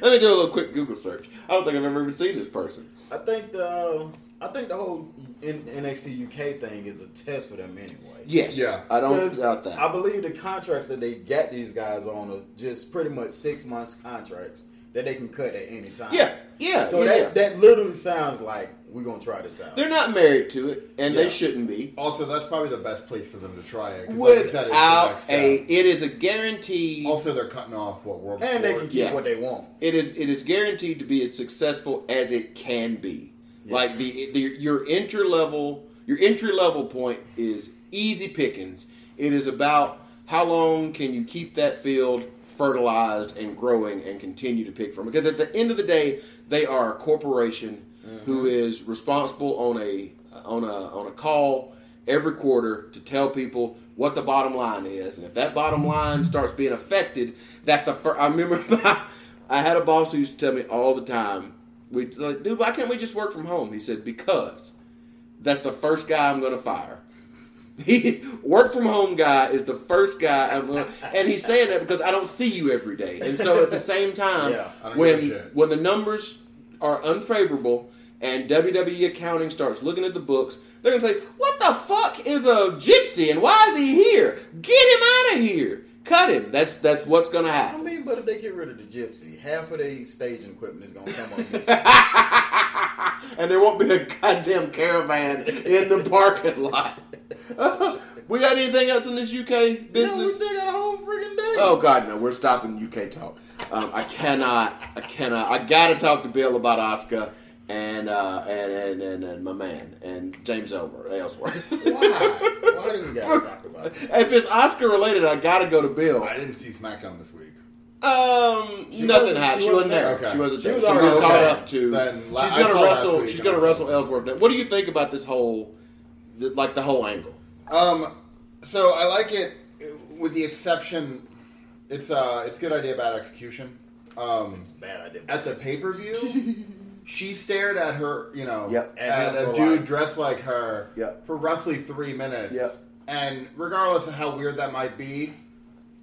Let me do a little quick Google search. I don't think I've ever even seen this person. I think the I think the whole N- NXT UK thing is a test for them anyway. Yes, Yeah. I don't 'Cause doubt that. I believe the contracts that they get these guys on are just pretty much six months contracts that they can cut at any time. yeah, yeah. So yeah, that yeah. that literally sounds like we're gonna try this out. They're not married to it, and they shouldn't be. Also, that's probably the best place for them to try it. 'cause like said, it's Without next a, step. it is a guaranteed. Also, they're cutting off what world and they can keep Yeah. what they want. it is it is guaranteed to be as successful as it can be. Yeah. Like the, the your entry level your entry level point is easy pickings. It is about how long can you keep that field fertilized and growing and continue to pick from. Because at the end of the day, they are a corporation who mm-hmm. is responsible on a on a on a call every quarter to tell people what the bottom line is, and if that bottom line starts being affected, that's the first. I remember I had a boss who used to tell me all the time, "We like, dude, why can't we just work from home?" He said, "Because that's the first guy I'm going to fire." He work from home guy is the first guy I'm going, and he's saying that because I don't see you every day, and so at the same time, Yeah, when give a shit. when the numbers are unfavorable and WWE accounting starts looking at the books, they're gonna say, "What the fuck is a gypsy and why is he here? Get him out of here! Cut him!" That's that's what's gonna happen. I mean, but if they get rid of the gypsy, half of their staging equipment is gonna come on this. and there won't be a goddamn caravan in the parking lot. we got anything else in this UK business? no, we still got a whole freaking day. Oh God, no! We're stopping UK talk. Um, I cannot. I cannot. I got to talk to Bill about Asuka and uh, and, and and and my man and James Elmer Ellsworth. Why? Why do we gotta talk about it? if it's Asuka related, I got to go to Bill. I didn't see SmackDown this week. Um, She nothing wasn't- happened. she She wasn't wasn't there. there. Okay. She wasn't She there. was So we already caught okay. up to. Then la- she's I gonna saw last wrestle. week She's and gonna I wrestle saw- Ellsworth. What do you think about this whole, the, like the whole angle? Um, so I like it, with the exception, it's uh, it's good idea, bad execution. Um, It's a bad idea. at the pay per view, she stared at her, you know, Yep. at, At a dude like- dressed like her Yep. for roughly three minutes. Yep. And regardless of how weird that might be,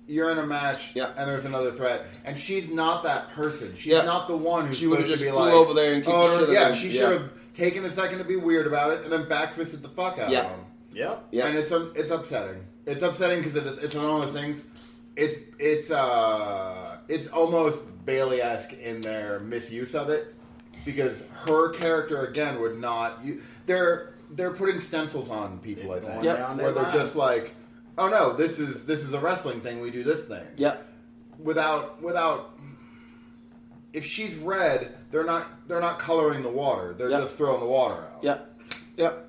you're in a match Yep. and there's another threat, and she's not that person. She's Yep. not the one who's She would've supposed to just be flew like over there and kicked oh, the shit yeah, of she Yeah. should have taken a second to be weird about it and then backfisted the fuck out Yeah. of him. Yep. Yeah. And it's um, it's upsetting. It's upsetting because it is, it's one of those things. It's it's uh it's almost Bayley esque in their misuse of it because her character again would not. You, they're they're putting stencils on people. It's I going think Yep. down where their they're line. just like, oh no, this is this is a wrestling thing. We do this thing Yep. without without. If she's red, they're not they're not coloring the water. They're Yep. just throwing the water out. Yep. Yep.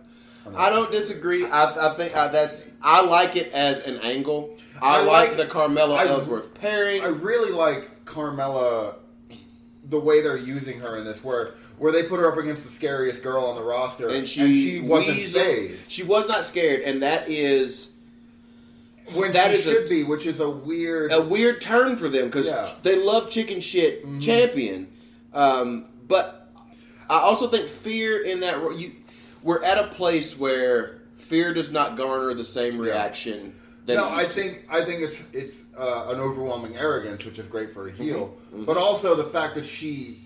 I don't disagree. I, I think uh, that's. I like it as an angle. I, I like, like- the Carmella I- Ellsworth pairing. I really like Carmella, the way they're using her in this, where where they put her up against the scariest girl on the roster, and she, she wasn't phased She was not scared, and that is when that she is a- should be, which is a weird. a weird turn for them because Yeah. they love chicken shit Mm-hmm. champion. Um, but I also think fear in that you we're at a place where fear does not garner the same reaction. No, I think I think it's it's uh, an overwhelming arrogance, which is great for a heel, Mm-hmm. but also the fact that she.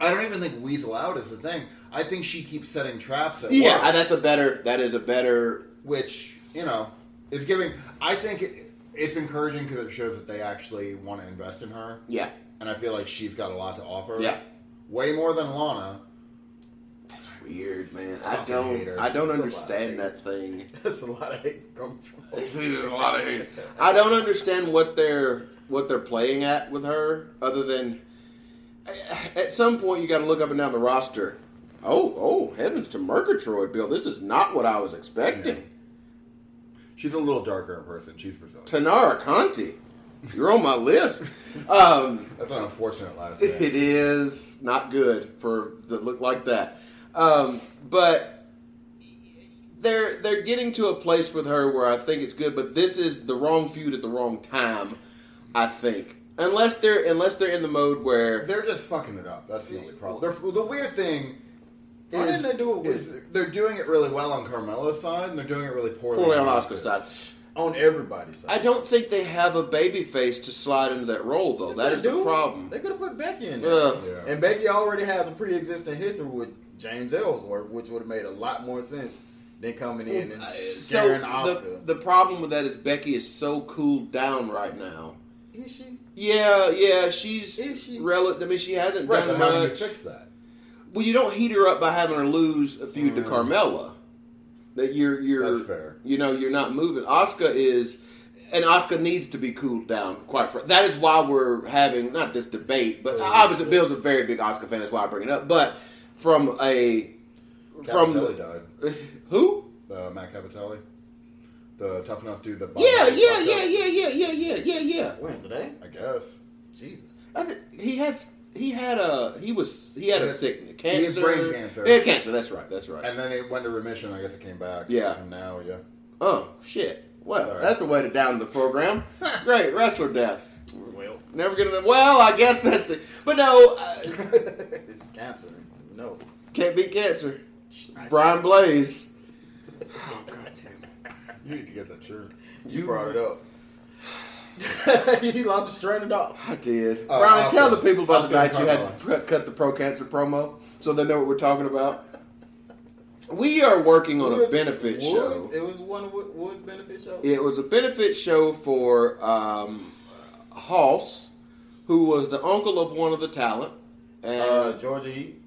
I don't even think weasel out is the thing. I think she keeps setting traps at yeah, work. That's a better. That is a better. which you know is giving. I think it, it's encouraging because it shows that they actually want to invest in her, Yeah, and I feel like she's got a lot to offer. Yeah. way more than Lana. That's weird, man. I I don't. I don't It's understand that thing. That's a lot of hate coming from. This is a lot of hate. I don't understand what they're what they're playing at with her, other than at some point you got to look up and down the roster. Oh, oh, heavens to Murgatroyd, Bill! This is not what I was expecting. She's a little darker in person. She's Brazilian. Taynara Conti, you're on my list. Um, That's an unfortunate last name. it is not good for to look like that. Um, but they're they're getting to a place with her where I think it's good. But this is the wrong feud at the wrong time. I think unless they're unless they're in the mode where They're just fucking it up. That's the only problem. They're, the weird thing Why is, didn't they do it with? They're doing it really well on Carmella's side, and they're doing it really poorly, poorly on Asuka's Asuka's. side. On everybody's side. I don't think they have a baby face to slide into that role though. Yes, that they is the problem. They could have put Becky in there. Ugh. Yeah. And Becky already has a pre-existing history with James Ellsworth, which would have made a lot more sense than coming in and So Asuka. the, the problem with that is Becky is so cooled down right now. Is she? Yeah, yeah, she's Is she? relative. I mean, she hasn't Right, done but how do you fix that? Well, you don't heat her up by having her lose a feud to Carmella. That you're you're Mm. That's fair. You know, you're not moving. Asuka is, and Asuka needs to be cooled down. Quite fr- that is why we're having not this debate, but obviously Bill's a very big Asuka fan. That's why I bring it up. But from a from Cappotelli the, died. who? Uh, Matt Cappotelli, the tough enough dude that. Yeah, Bobby yeah, yeah, yeah, yeah, yeah, yeah, yeah, yeah. When today? I guess. Jesus. I thi- he has he had a he was he had He a had- sickness he had cancer brain cancer. He had cancer. That's right. That's right. And then it went to remission. I guess it came back. Yeah. And now, yeah. Oh shit! Well, Sorry. that's a way to down the program. Great wrestler deaths. Well, Never get enough. Well, I guess that's the. But no, uh, it's cancer. No. can't beat cancer. Brian Blaze. Oh god damn! You need to get that shirt. You brought it up. he lost his train of thought. I did. Uh, Brian, tell Oscar. the people about the Oscar night you had to cut, cut the pro cancer promo, so they know what we're talking about. We are working on a benefit Woods? show. It was one of Woods' benefit show. It was a benefit show for um, Hoss, who was the uncle of one of the talent, and Uh, Georgia Heat.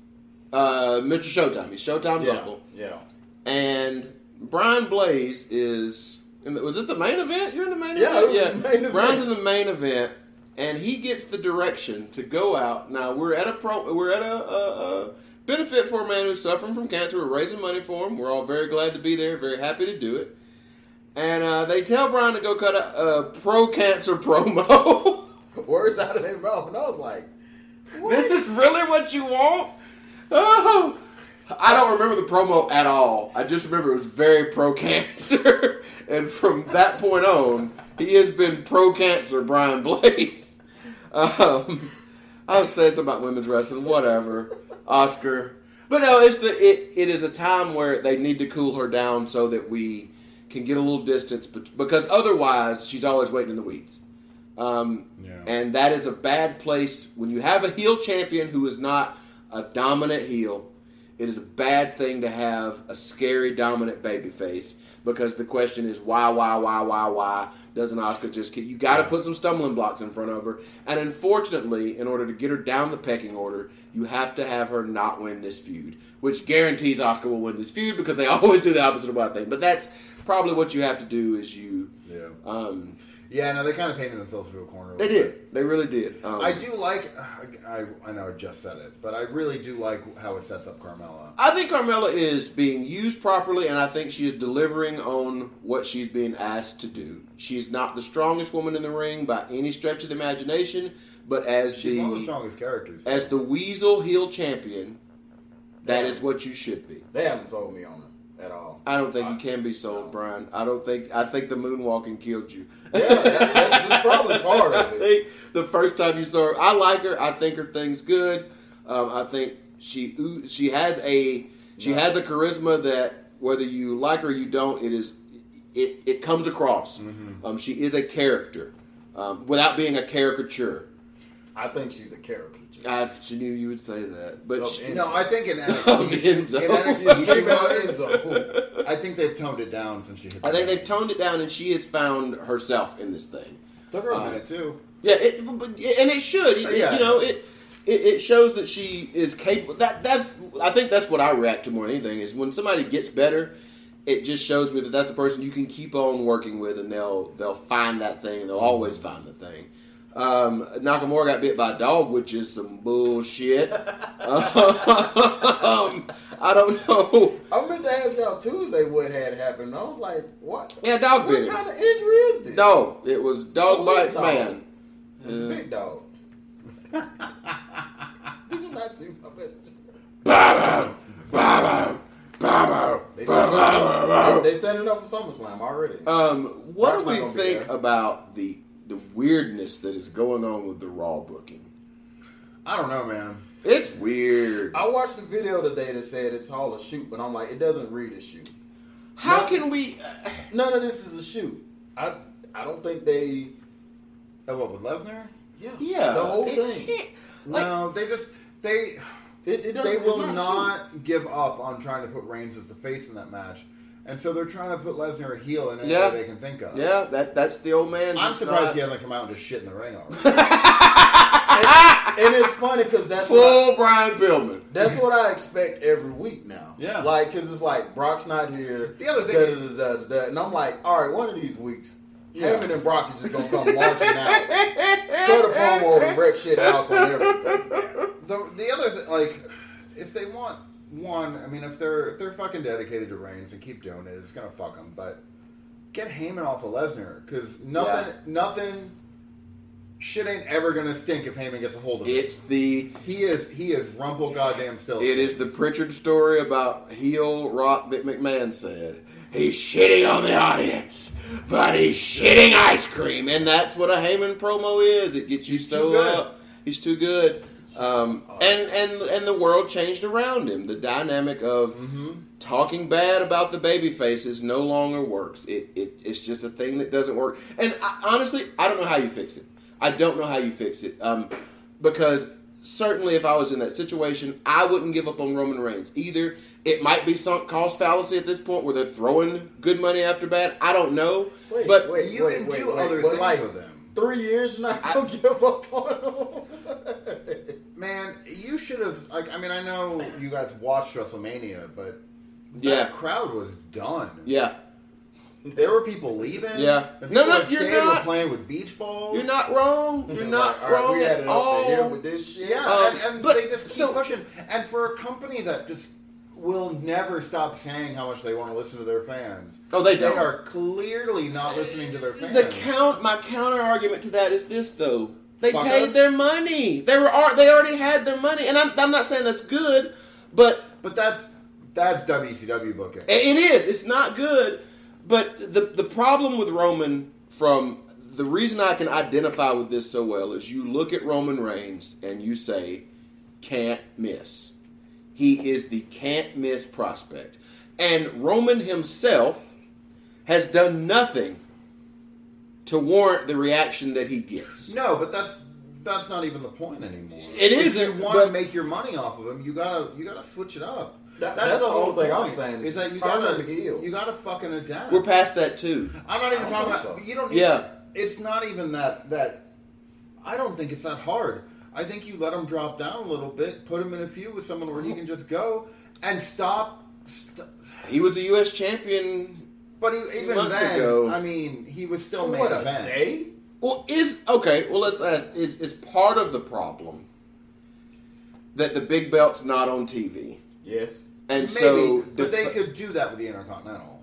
Uh, Mr. Showtime. He's Showtime's Yeah. uncle. Yeah. And Brian Blaze is. in the- Was it the main event? You're in the main Yeah, event. the main event. Brian's in the main event, and he gets the direction to go out. Now we're at a pro. We're at a, a, a benefit for a man who's suffering from cancer. We're raising money for him. We're all very glad to be there. Very happy to do it. And uh, they tell Brian to go cut a, a pro cancer promo. Words out of their mouth, and I was like, what? This is really what you want? Oh, I don't remember the promo at all. I just remember it was very pro cancer, and from that point on, he has been pro cancer. Brian Blaze. Um, I was saying something about women's wrestling, whatever. Asuka, but no, it's the it. It is a time where they need to cool her down so that we can get a little distance, because otherwise she's always waiting in the weeds. Um, Yeah. and that is a bad place when you have a heel champion who is not a dominant heel. It is a bad thing to have a scary dominant babyface because the question is why, why, why, why, why doesn't Asuka just get? You got to put some stumbling blocks in front of her, and unfortunately, in order to get her down the pecking order, you have to have her not win this feud, which guarantees Asuka will win this feud because they always do the opposite of what I think. But that's probably what you have to do. Is you, Yeah. um, Yeah, no, they kind of painted themselves into a corner. a they did, they really did. Um, I do like. I, I know I just said it, but I really do like how it sets up Carmella. I think Carmella is being used properly, and I think she is delivering on what she's being asked to do. She's not the strongest woman in the ring by any stretch of the imagination, but as She's one of the the strongest characters. as the Weasel heel champion, that Yeah. is what you should be. They haven't sold me on it at all. I don't think you can be sold, Brian. I don't think. I think the moonwalking killed you. Yeah, that, that was probably part of it. think the first time you saw her, I like her. I think her thing's good. Um, I think she she has a she No. has a charisma that whether you like her or you don't, it is it it comes across. Mm-hmm. Um, she is a character um, without being a caricature. I think she's a caricature. I she knew you would say that, but she, no, I think in NXT, in NXT she Straight out was- Enzo. I think they've toned it down since she hit. I think they've toned it down, and she has found herself in this thing. Took her uh, minute too. Yeah, it, but, and it should. It- Yeah. You know, it, it it shows that she is capable. That that's I think that's what I react to more than anything is when somebody gets better. It just shows me that that's the person you can keep on working with, and they'll they'll find that thing. They'll always find the thing. Um, Nakamura got bit by a dog, which is some bullshit. um, I don't know. I meant to ask y'all Tuesday what had happened. I was like, what? Yeah, dog What bit him. kind of injury is this? No, it was dog Police bites dog. man. Big dog. Did you not see my message? Bow, bow, bow, They bow, set, it bow, bow. up, they set it up for SummerSlam already. Um, what Brock's do we think about the the weirdness that is going on with the Raw booking? I don't know, man. It's weird. I watched the video today that said it's all a shoot, but I'm like, it doesn't read a shoot. How No. can we? uh, None of this is a shoot. I I don't think they. Oh, what with Lesnar? Yeah, yeah, the whole thing. can't- Like, no, they just they It, it doesn't. they will not, not give up on trying to put Reigns as the face in that match. And so they're trying to put Lesnar a heel in any Yeah. way they can think of. Yeah, that that's the old man. I'm surprised not- he hasn't come out and just shit in the ring already. and it's funny because that's what I- full Brian Pillman. That's what I expect every week now. Yeah. Like, because it's like, Brock's not here. The other thing- da, da, da, da, da, and I'm like, all right, one of these weeks, Yeah. Heyman and Brock is just going to come marching out. Cut a promo and wreck shit house on everything. the the other thing, like, if they want one, I mean, if they're if they're fucking dedicated to Reigns and keep doing it, it's gonna fuck them. But get Heyman off of Lesnar because nothing, Yeah. nothing, shit ain't ever gonna stink if Heyman gets a hold of it. It's the He is he is rumple goddamn still. it is the Prichard story about heel rock that McMahon said. He's shitting on the audience, but he's shitting ice cream, and that's what a Heyman promo is. It gets you He's so good. up. He's too good. Um, and and and the world changed around him. The dynamic of Mm-hmm. talking bad about the baby faces no longer works. It, it it's just a thing that doesn't work. And I, honestly, I don't know how you fix it. I don't know how you fix it. Um, because certainly, if I was in that situation, I wouldn't give up on Roman Reigns either. It might be sunk cost fallacy at this point where they're throwing good money after bad. I don't know. Wait, but wait, you wait, can wait, do wait, other but things like, with them. Three years, and I don't going give up on them. Man, you should have. Like, I mean, I know you guys watched WrestleMania, but that Yeah. crowd was done. yeah, There were people leaving. Yeah. The No, people no, that you're stayed were not. playing with beach balls. you're not wrong. You're not Like, all right, wrong we had at it up to here all. with this shit. Yeah, Um, and, and but- they just keep so- pushing. And for a company that just will never stop saying how much they want to listen to their fans. Oh, they They don't. They are clearly not listening to their fans. The count, my counter argument to that is this though: they Fuck paid us. their money. They were they already had their money, and I'm, I'm not saying that's good, but but that's that's WCW booking. it is. It's not good, but the the problem with Roman from the reason I can identify with this so well is you look at Roman Reigns and you say can't miss. He is the can't miss prospect, and Roman himself has done nothing to warrant the reaction that he gets. No, but that's that's not even the point anymore. It If isn't, you want to make your money off of him, you gotta you gotta switch it up. That- that's the whole thing I'm saying, Is that you gotta heel. you gotta fucking adapt. We're past that too. I'm not even talking about. so. You don't. Need, Yeah. It's not even that. That. I don't think it's that hard. I think you let him drop down a little bit, put him in a feud with someone where he can just go and stop. St- He was a U.S. champion. but he, even months then, ago- I mean, he was still For main what, a event. day? Well, is okay. Well, let's ask: is is part of the problem that the big belt's not on TV, Yes. and Maybe, so but they could do that with the Intercontinental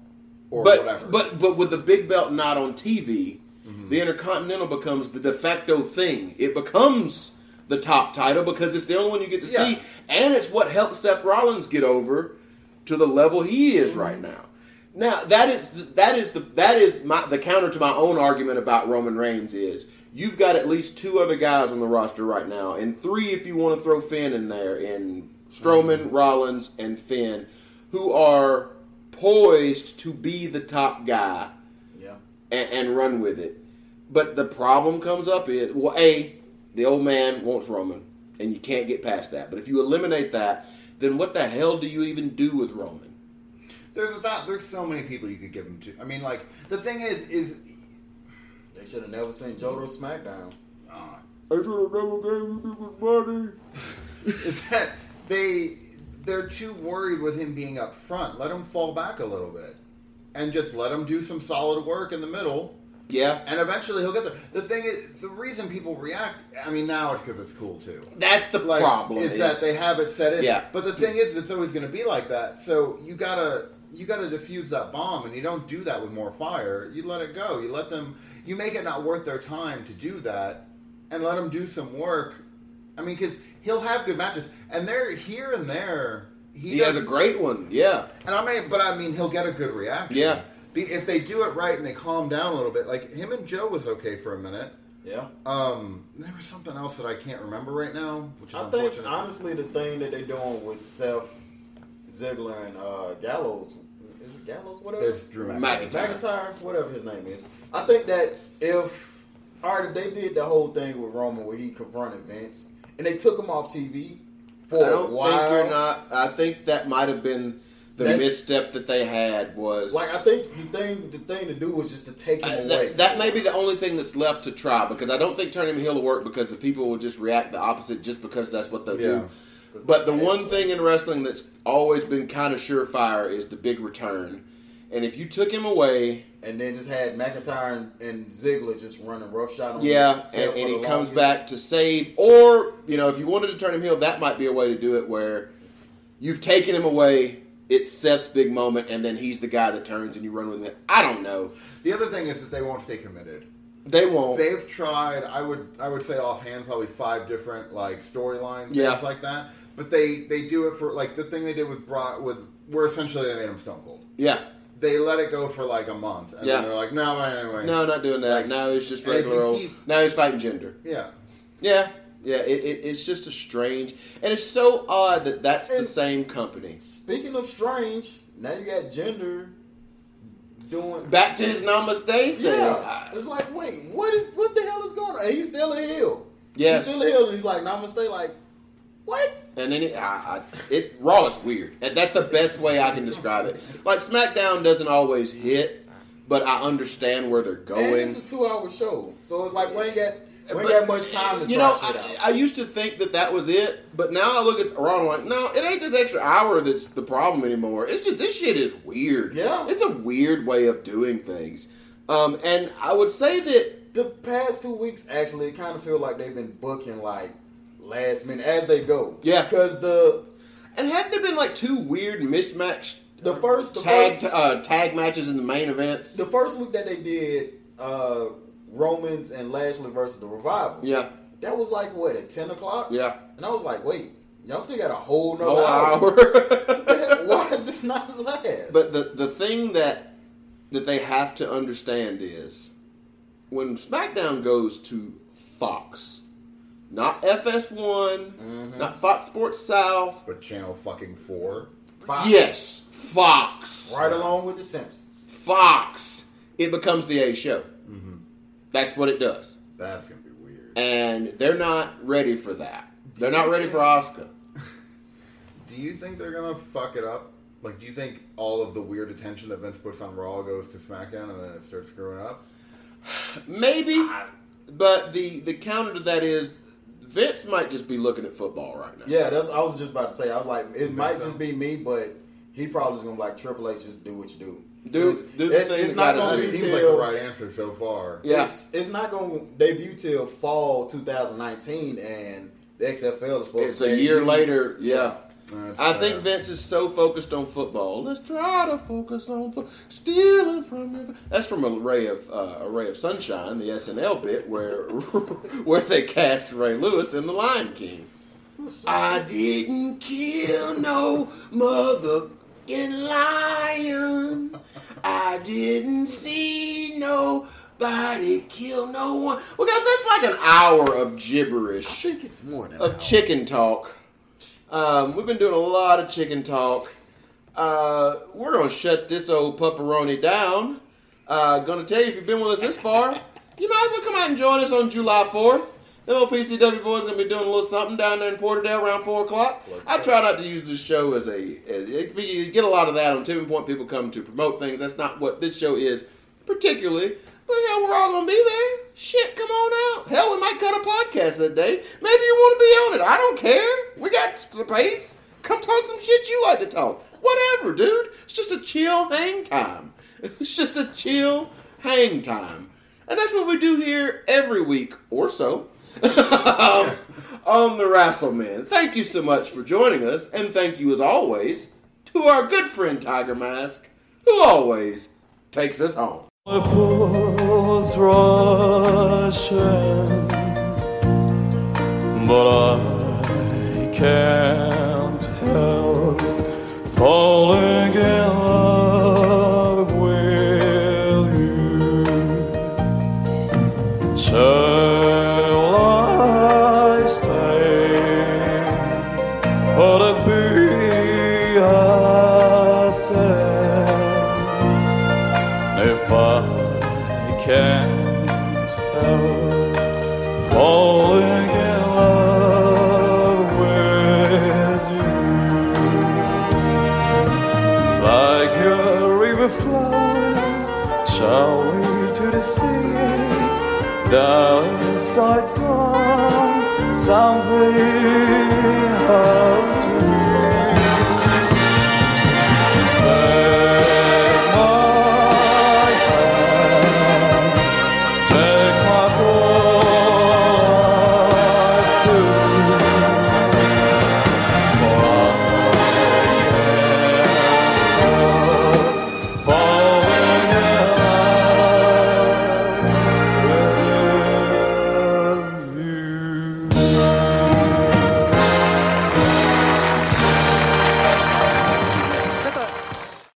or but whatever. but but with the big belt not on TV, Mm-hmm. the Intercontinental becomes the de facto thing. It becomes the top title because it's the only one you get to Yeah. see, and it's what helped Seth Rollins get over to the level he is right Mm-hmm. now. Now that is that is the that is my the counter to my own argument about Roman Reigns is you've got at least two other guys on the roster right now, and three if you want to throw Finn in there, in Strowman, Mm-hmm. Rollins, and Finn, who are poised to be the top guy Yeah. and, and run with it. But the problem comes up is well, a the old man wants Roman, and you can't get past that. But if you eliminate that, then what the hell do you even do with Roman? there's a thought. There's so many people you could give him to. I mean, like the thing is, is They should have never seen Jodo SmackDown. Ah. I should have never gave you money. is that they they're too worried with him being up front. Let him fall back a little bit, and just let him do some solid work in the middle, Yeah, and eventually he'll get there. The thing is, the reason people react. I mean, now it's because it's cool too. that's the Like, problem. is, that they have it set in. Yeah. But the thing is, it's always going to be like that. So you gotta you gotta diffuse that bomb, and you don't do that with more fire. You let it go. You let them. You make it not worth their time to do that, and let them do some work. I mean, because he'll have good matches, and they're here and there. He, he does, has a great one. Yeah, and I mean, but I mean, he'll get a good reaction. Yeah. Be, if they do it right and they calm down a little bit, like him and Joe was okay for a minute. Yeah. Um, there was something else that I can't remember right now, which is I think honestly the thing that they're doing with Seth Ziggler and uh, Gallows is it Gallows whatever It's Drew McIntyre. McIntyre. McIntyre whatever his name is. I think that if all right if they did the whole thing with Roman where he confronted Vince and they took him off TV for I don't a while. think you're not. I think that might have been the That- misstep that they had was Like I think the thing the thing to do was just to take him Uh, away. that, that may be the only thing that's left to try because I don't think turning him heel will work because the people will just react the opposite just because that's what they Yeah. do. But the one thing in wrestling that's always been kind of surefire is the big return. And if you took him away, and then just had McIntyre and, and Ziggler just running roughshod on yeah, him, and, and he comes longest. back to save, or you know, if you wanted to turn him heel, that might be a way to do it where you've taken him away. It's Seth's big moment, and then he's the guy that turns, and you run with it. I don't know. The other thing is that they won't stay committed. They won't. They've tried. I would. I would say offhand, probably five different like storyline things Yeah. like that. But they they do it for like the thing they did with Brock with where essentially they made him Stone Cold. yeah, They let it go for like a month, and Yeah. then they're like, no, anyway, no, not doing that. Like, now he's just regular old. keep- now he's fighting Jinder. yeah. Yeah, yeah. It, it, it's just a strange, and it's so odd that that's the same company. Speaking of strange, now you got Jinder doing Back to his namaste thing. Yeah, it's like, wait, what is what the hell is going on? And he's still a heel. Yes. he's still a heel. He's like, namaste. Like, what? And then it, I, I, it Raw is weird, and that's the best way I can describe it. Like SmackDown doesn't always hit, but I understand where they're And going. it's a two-hour show, so it's like we ain't got we ain't got much time to You know, shit I, out. I used to think that that was it, but now I look at I'm like, no, it ain't this extra hour that's the problem anymore. It's just this shit is weird. Yeah. it's a weird way of doing things. Um, and I would say that the past two weeks, actually, it kind of feel like they've been booking like last minute as they go. Yeah. because the And hadn't there been like two weird mismatched the first the tag first, uh, tag matches in the main events? the first week that they did uh Romans and Lashley versus the Revival. Yeah, that was like what at ten o'clock. yeah. and I was like, wait, y'all still got a whole nother Whole hour. hour. Why is this not last? but the the thing that that they have to understand is when SmackDown goes to Fox, not FS1, Mm-hmm. not Fox Sports South. But channel fucking four. Fox, Yes, Fox. right along with the Simpsons. Fox. It becomes the A show. That's what it does. That's gonna be weird. And they're not ready for that. They're not ready for Oscar. Do you think they're gonna fuck it up? Like, do you think all of the weird attention that Vince puts on Raw goes to SmackDown and then it starts screwing up? Maybe, but the the counter to that is Vince might just be looking at football right now. Yeah, that's. I was just about to say. I was like, it might so? just be me, but he probably just gonna be like Triple H. Just do what you do. Do- It's- do the it- thing It's not gonna be seems till like the right answer so far. Yeah. It's, it's not gonna debut till fall 2019, and the XFL is supposed It's to It's a year debut- later. Yeah. That's I fair. think Vince is so focused on football. Let's try to focus on fo- stealing from your. That's from a ray of uh, a ray of sunshine, the SNL bit where where they cast Ray Lewis in The Lion King. I didn't kill no motherfucking lion. I didn't see nobody kill no one. Well, guys, that's like an hour of gibberish. I think it's more than of chicken talk. Um, we've been doing a lot of chicken talk. Uh, we're gonna shut this old pepperoni down. Uh, gonna tell you if you've been with us this far, you might as well come out and join us on July fourth. The old PCW boys gonna be doing a little something down there in Porterdale around four o'clock. I uh, try not to use this show as a. As, you get a lot of that on Tipping Point. People come to promote things. That's not what this show is particularly. But yeah, we're all gonna be there. Shit, come on out. Hell, we might cut a podcast that day. Maybe you want to be on it. I don't care. We got space. Come talk some shit you like to talk. Whatever, dude. It's just a chill hang time. It's just a chill hang time. And that's what we do here every week or so on um, the Wrassle Men. Thank you so much for joining us, and thank you as always to our good friend Tiger Mask, who always takes us home. but I can't help falling in love Sight kan har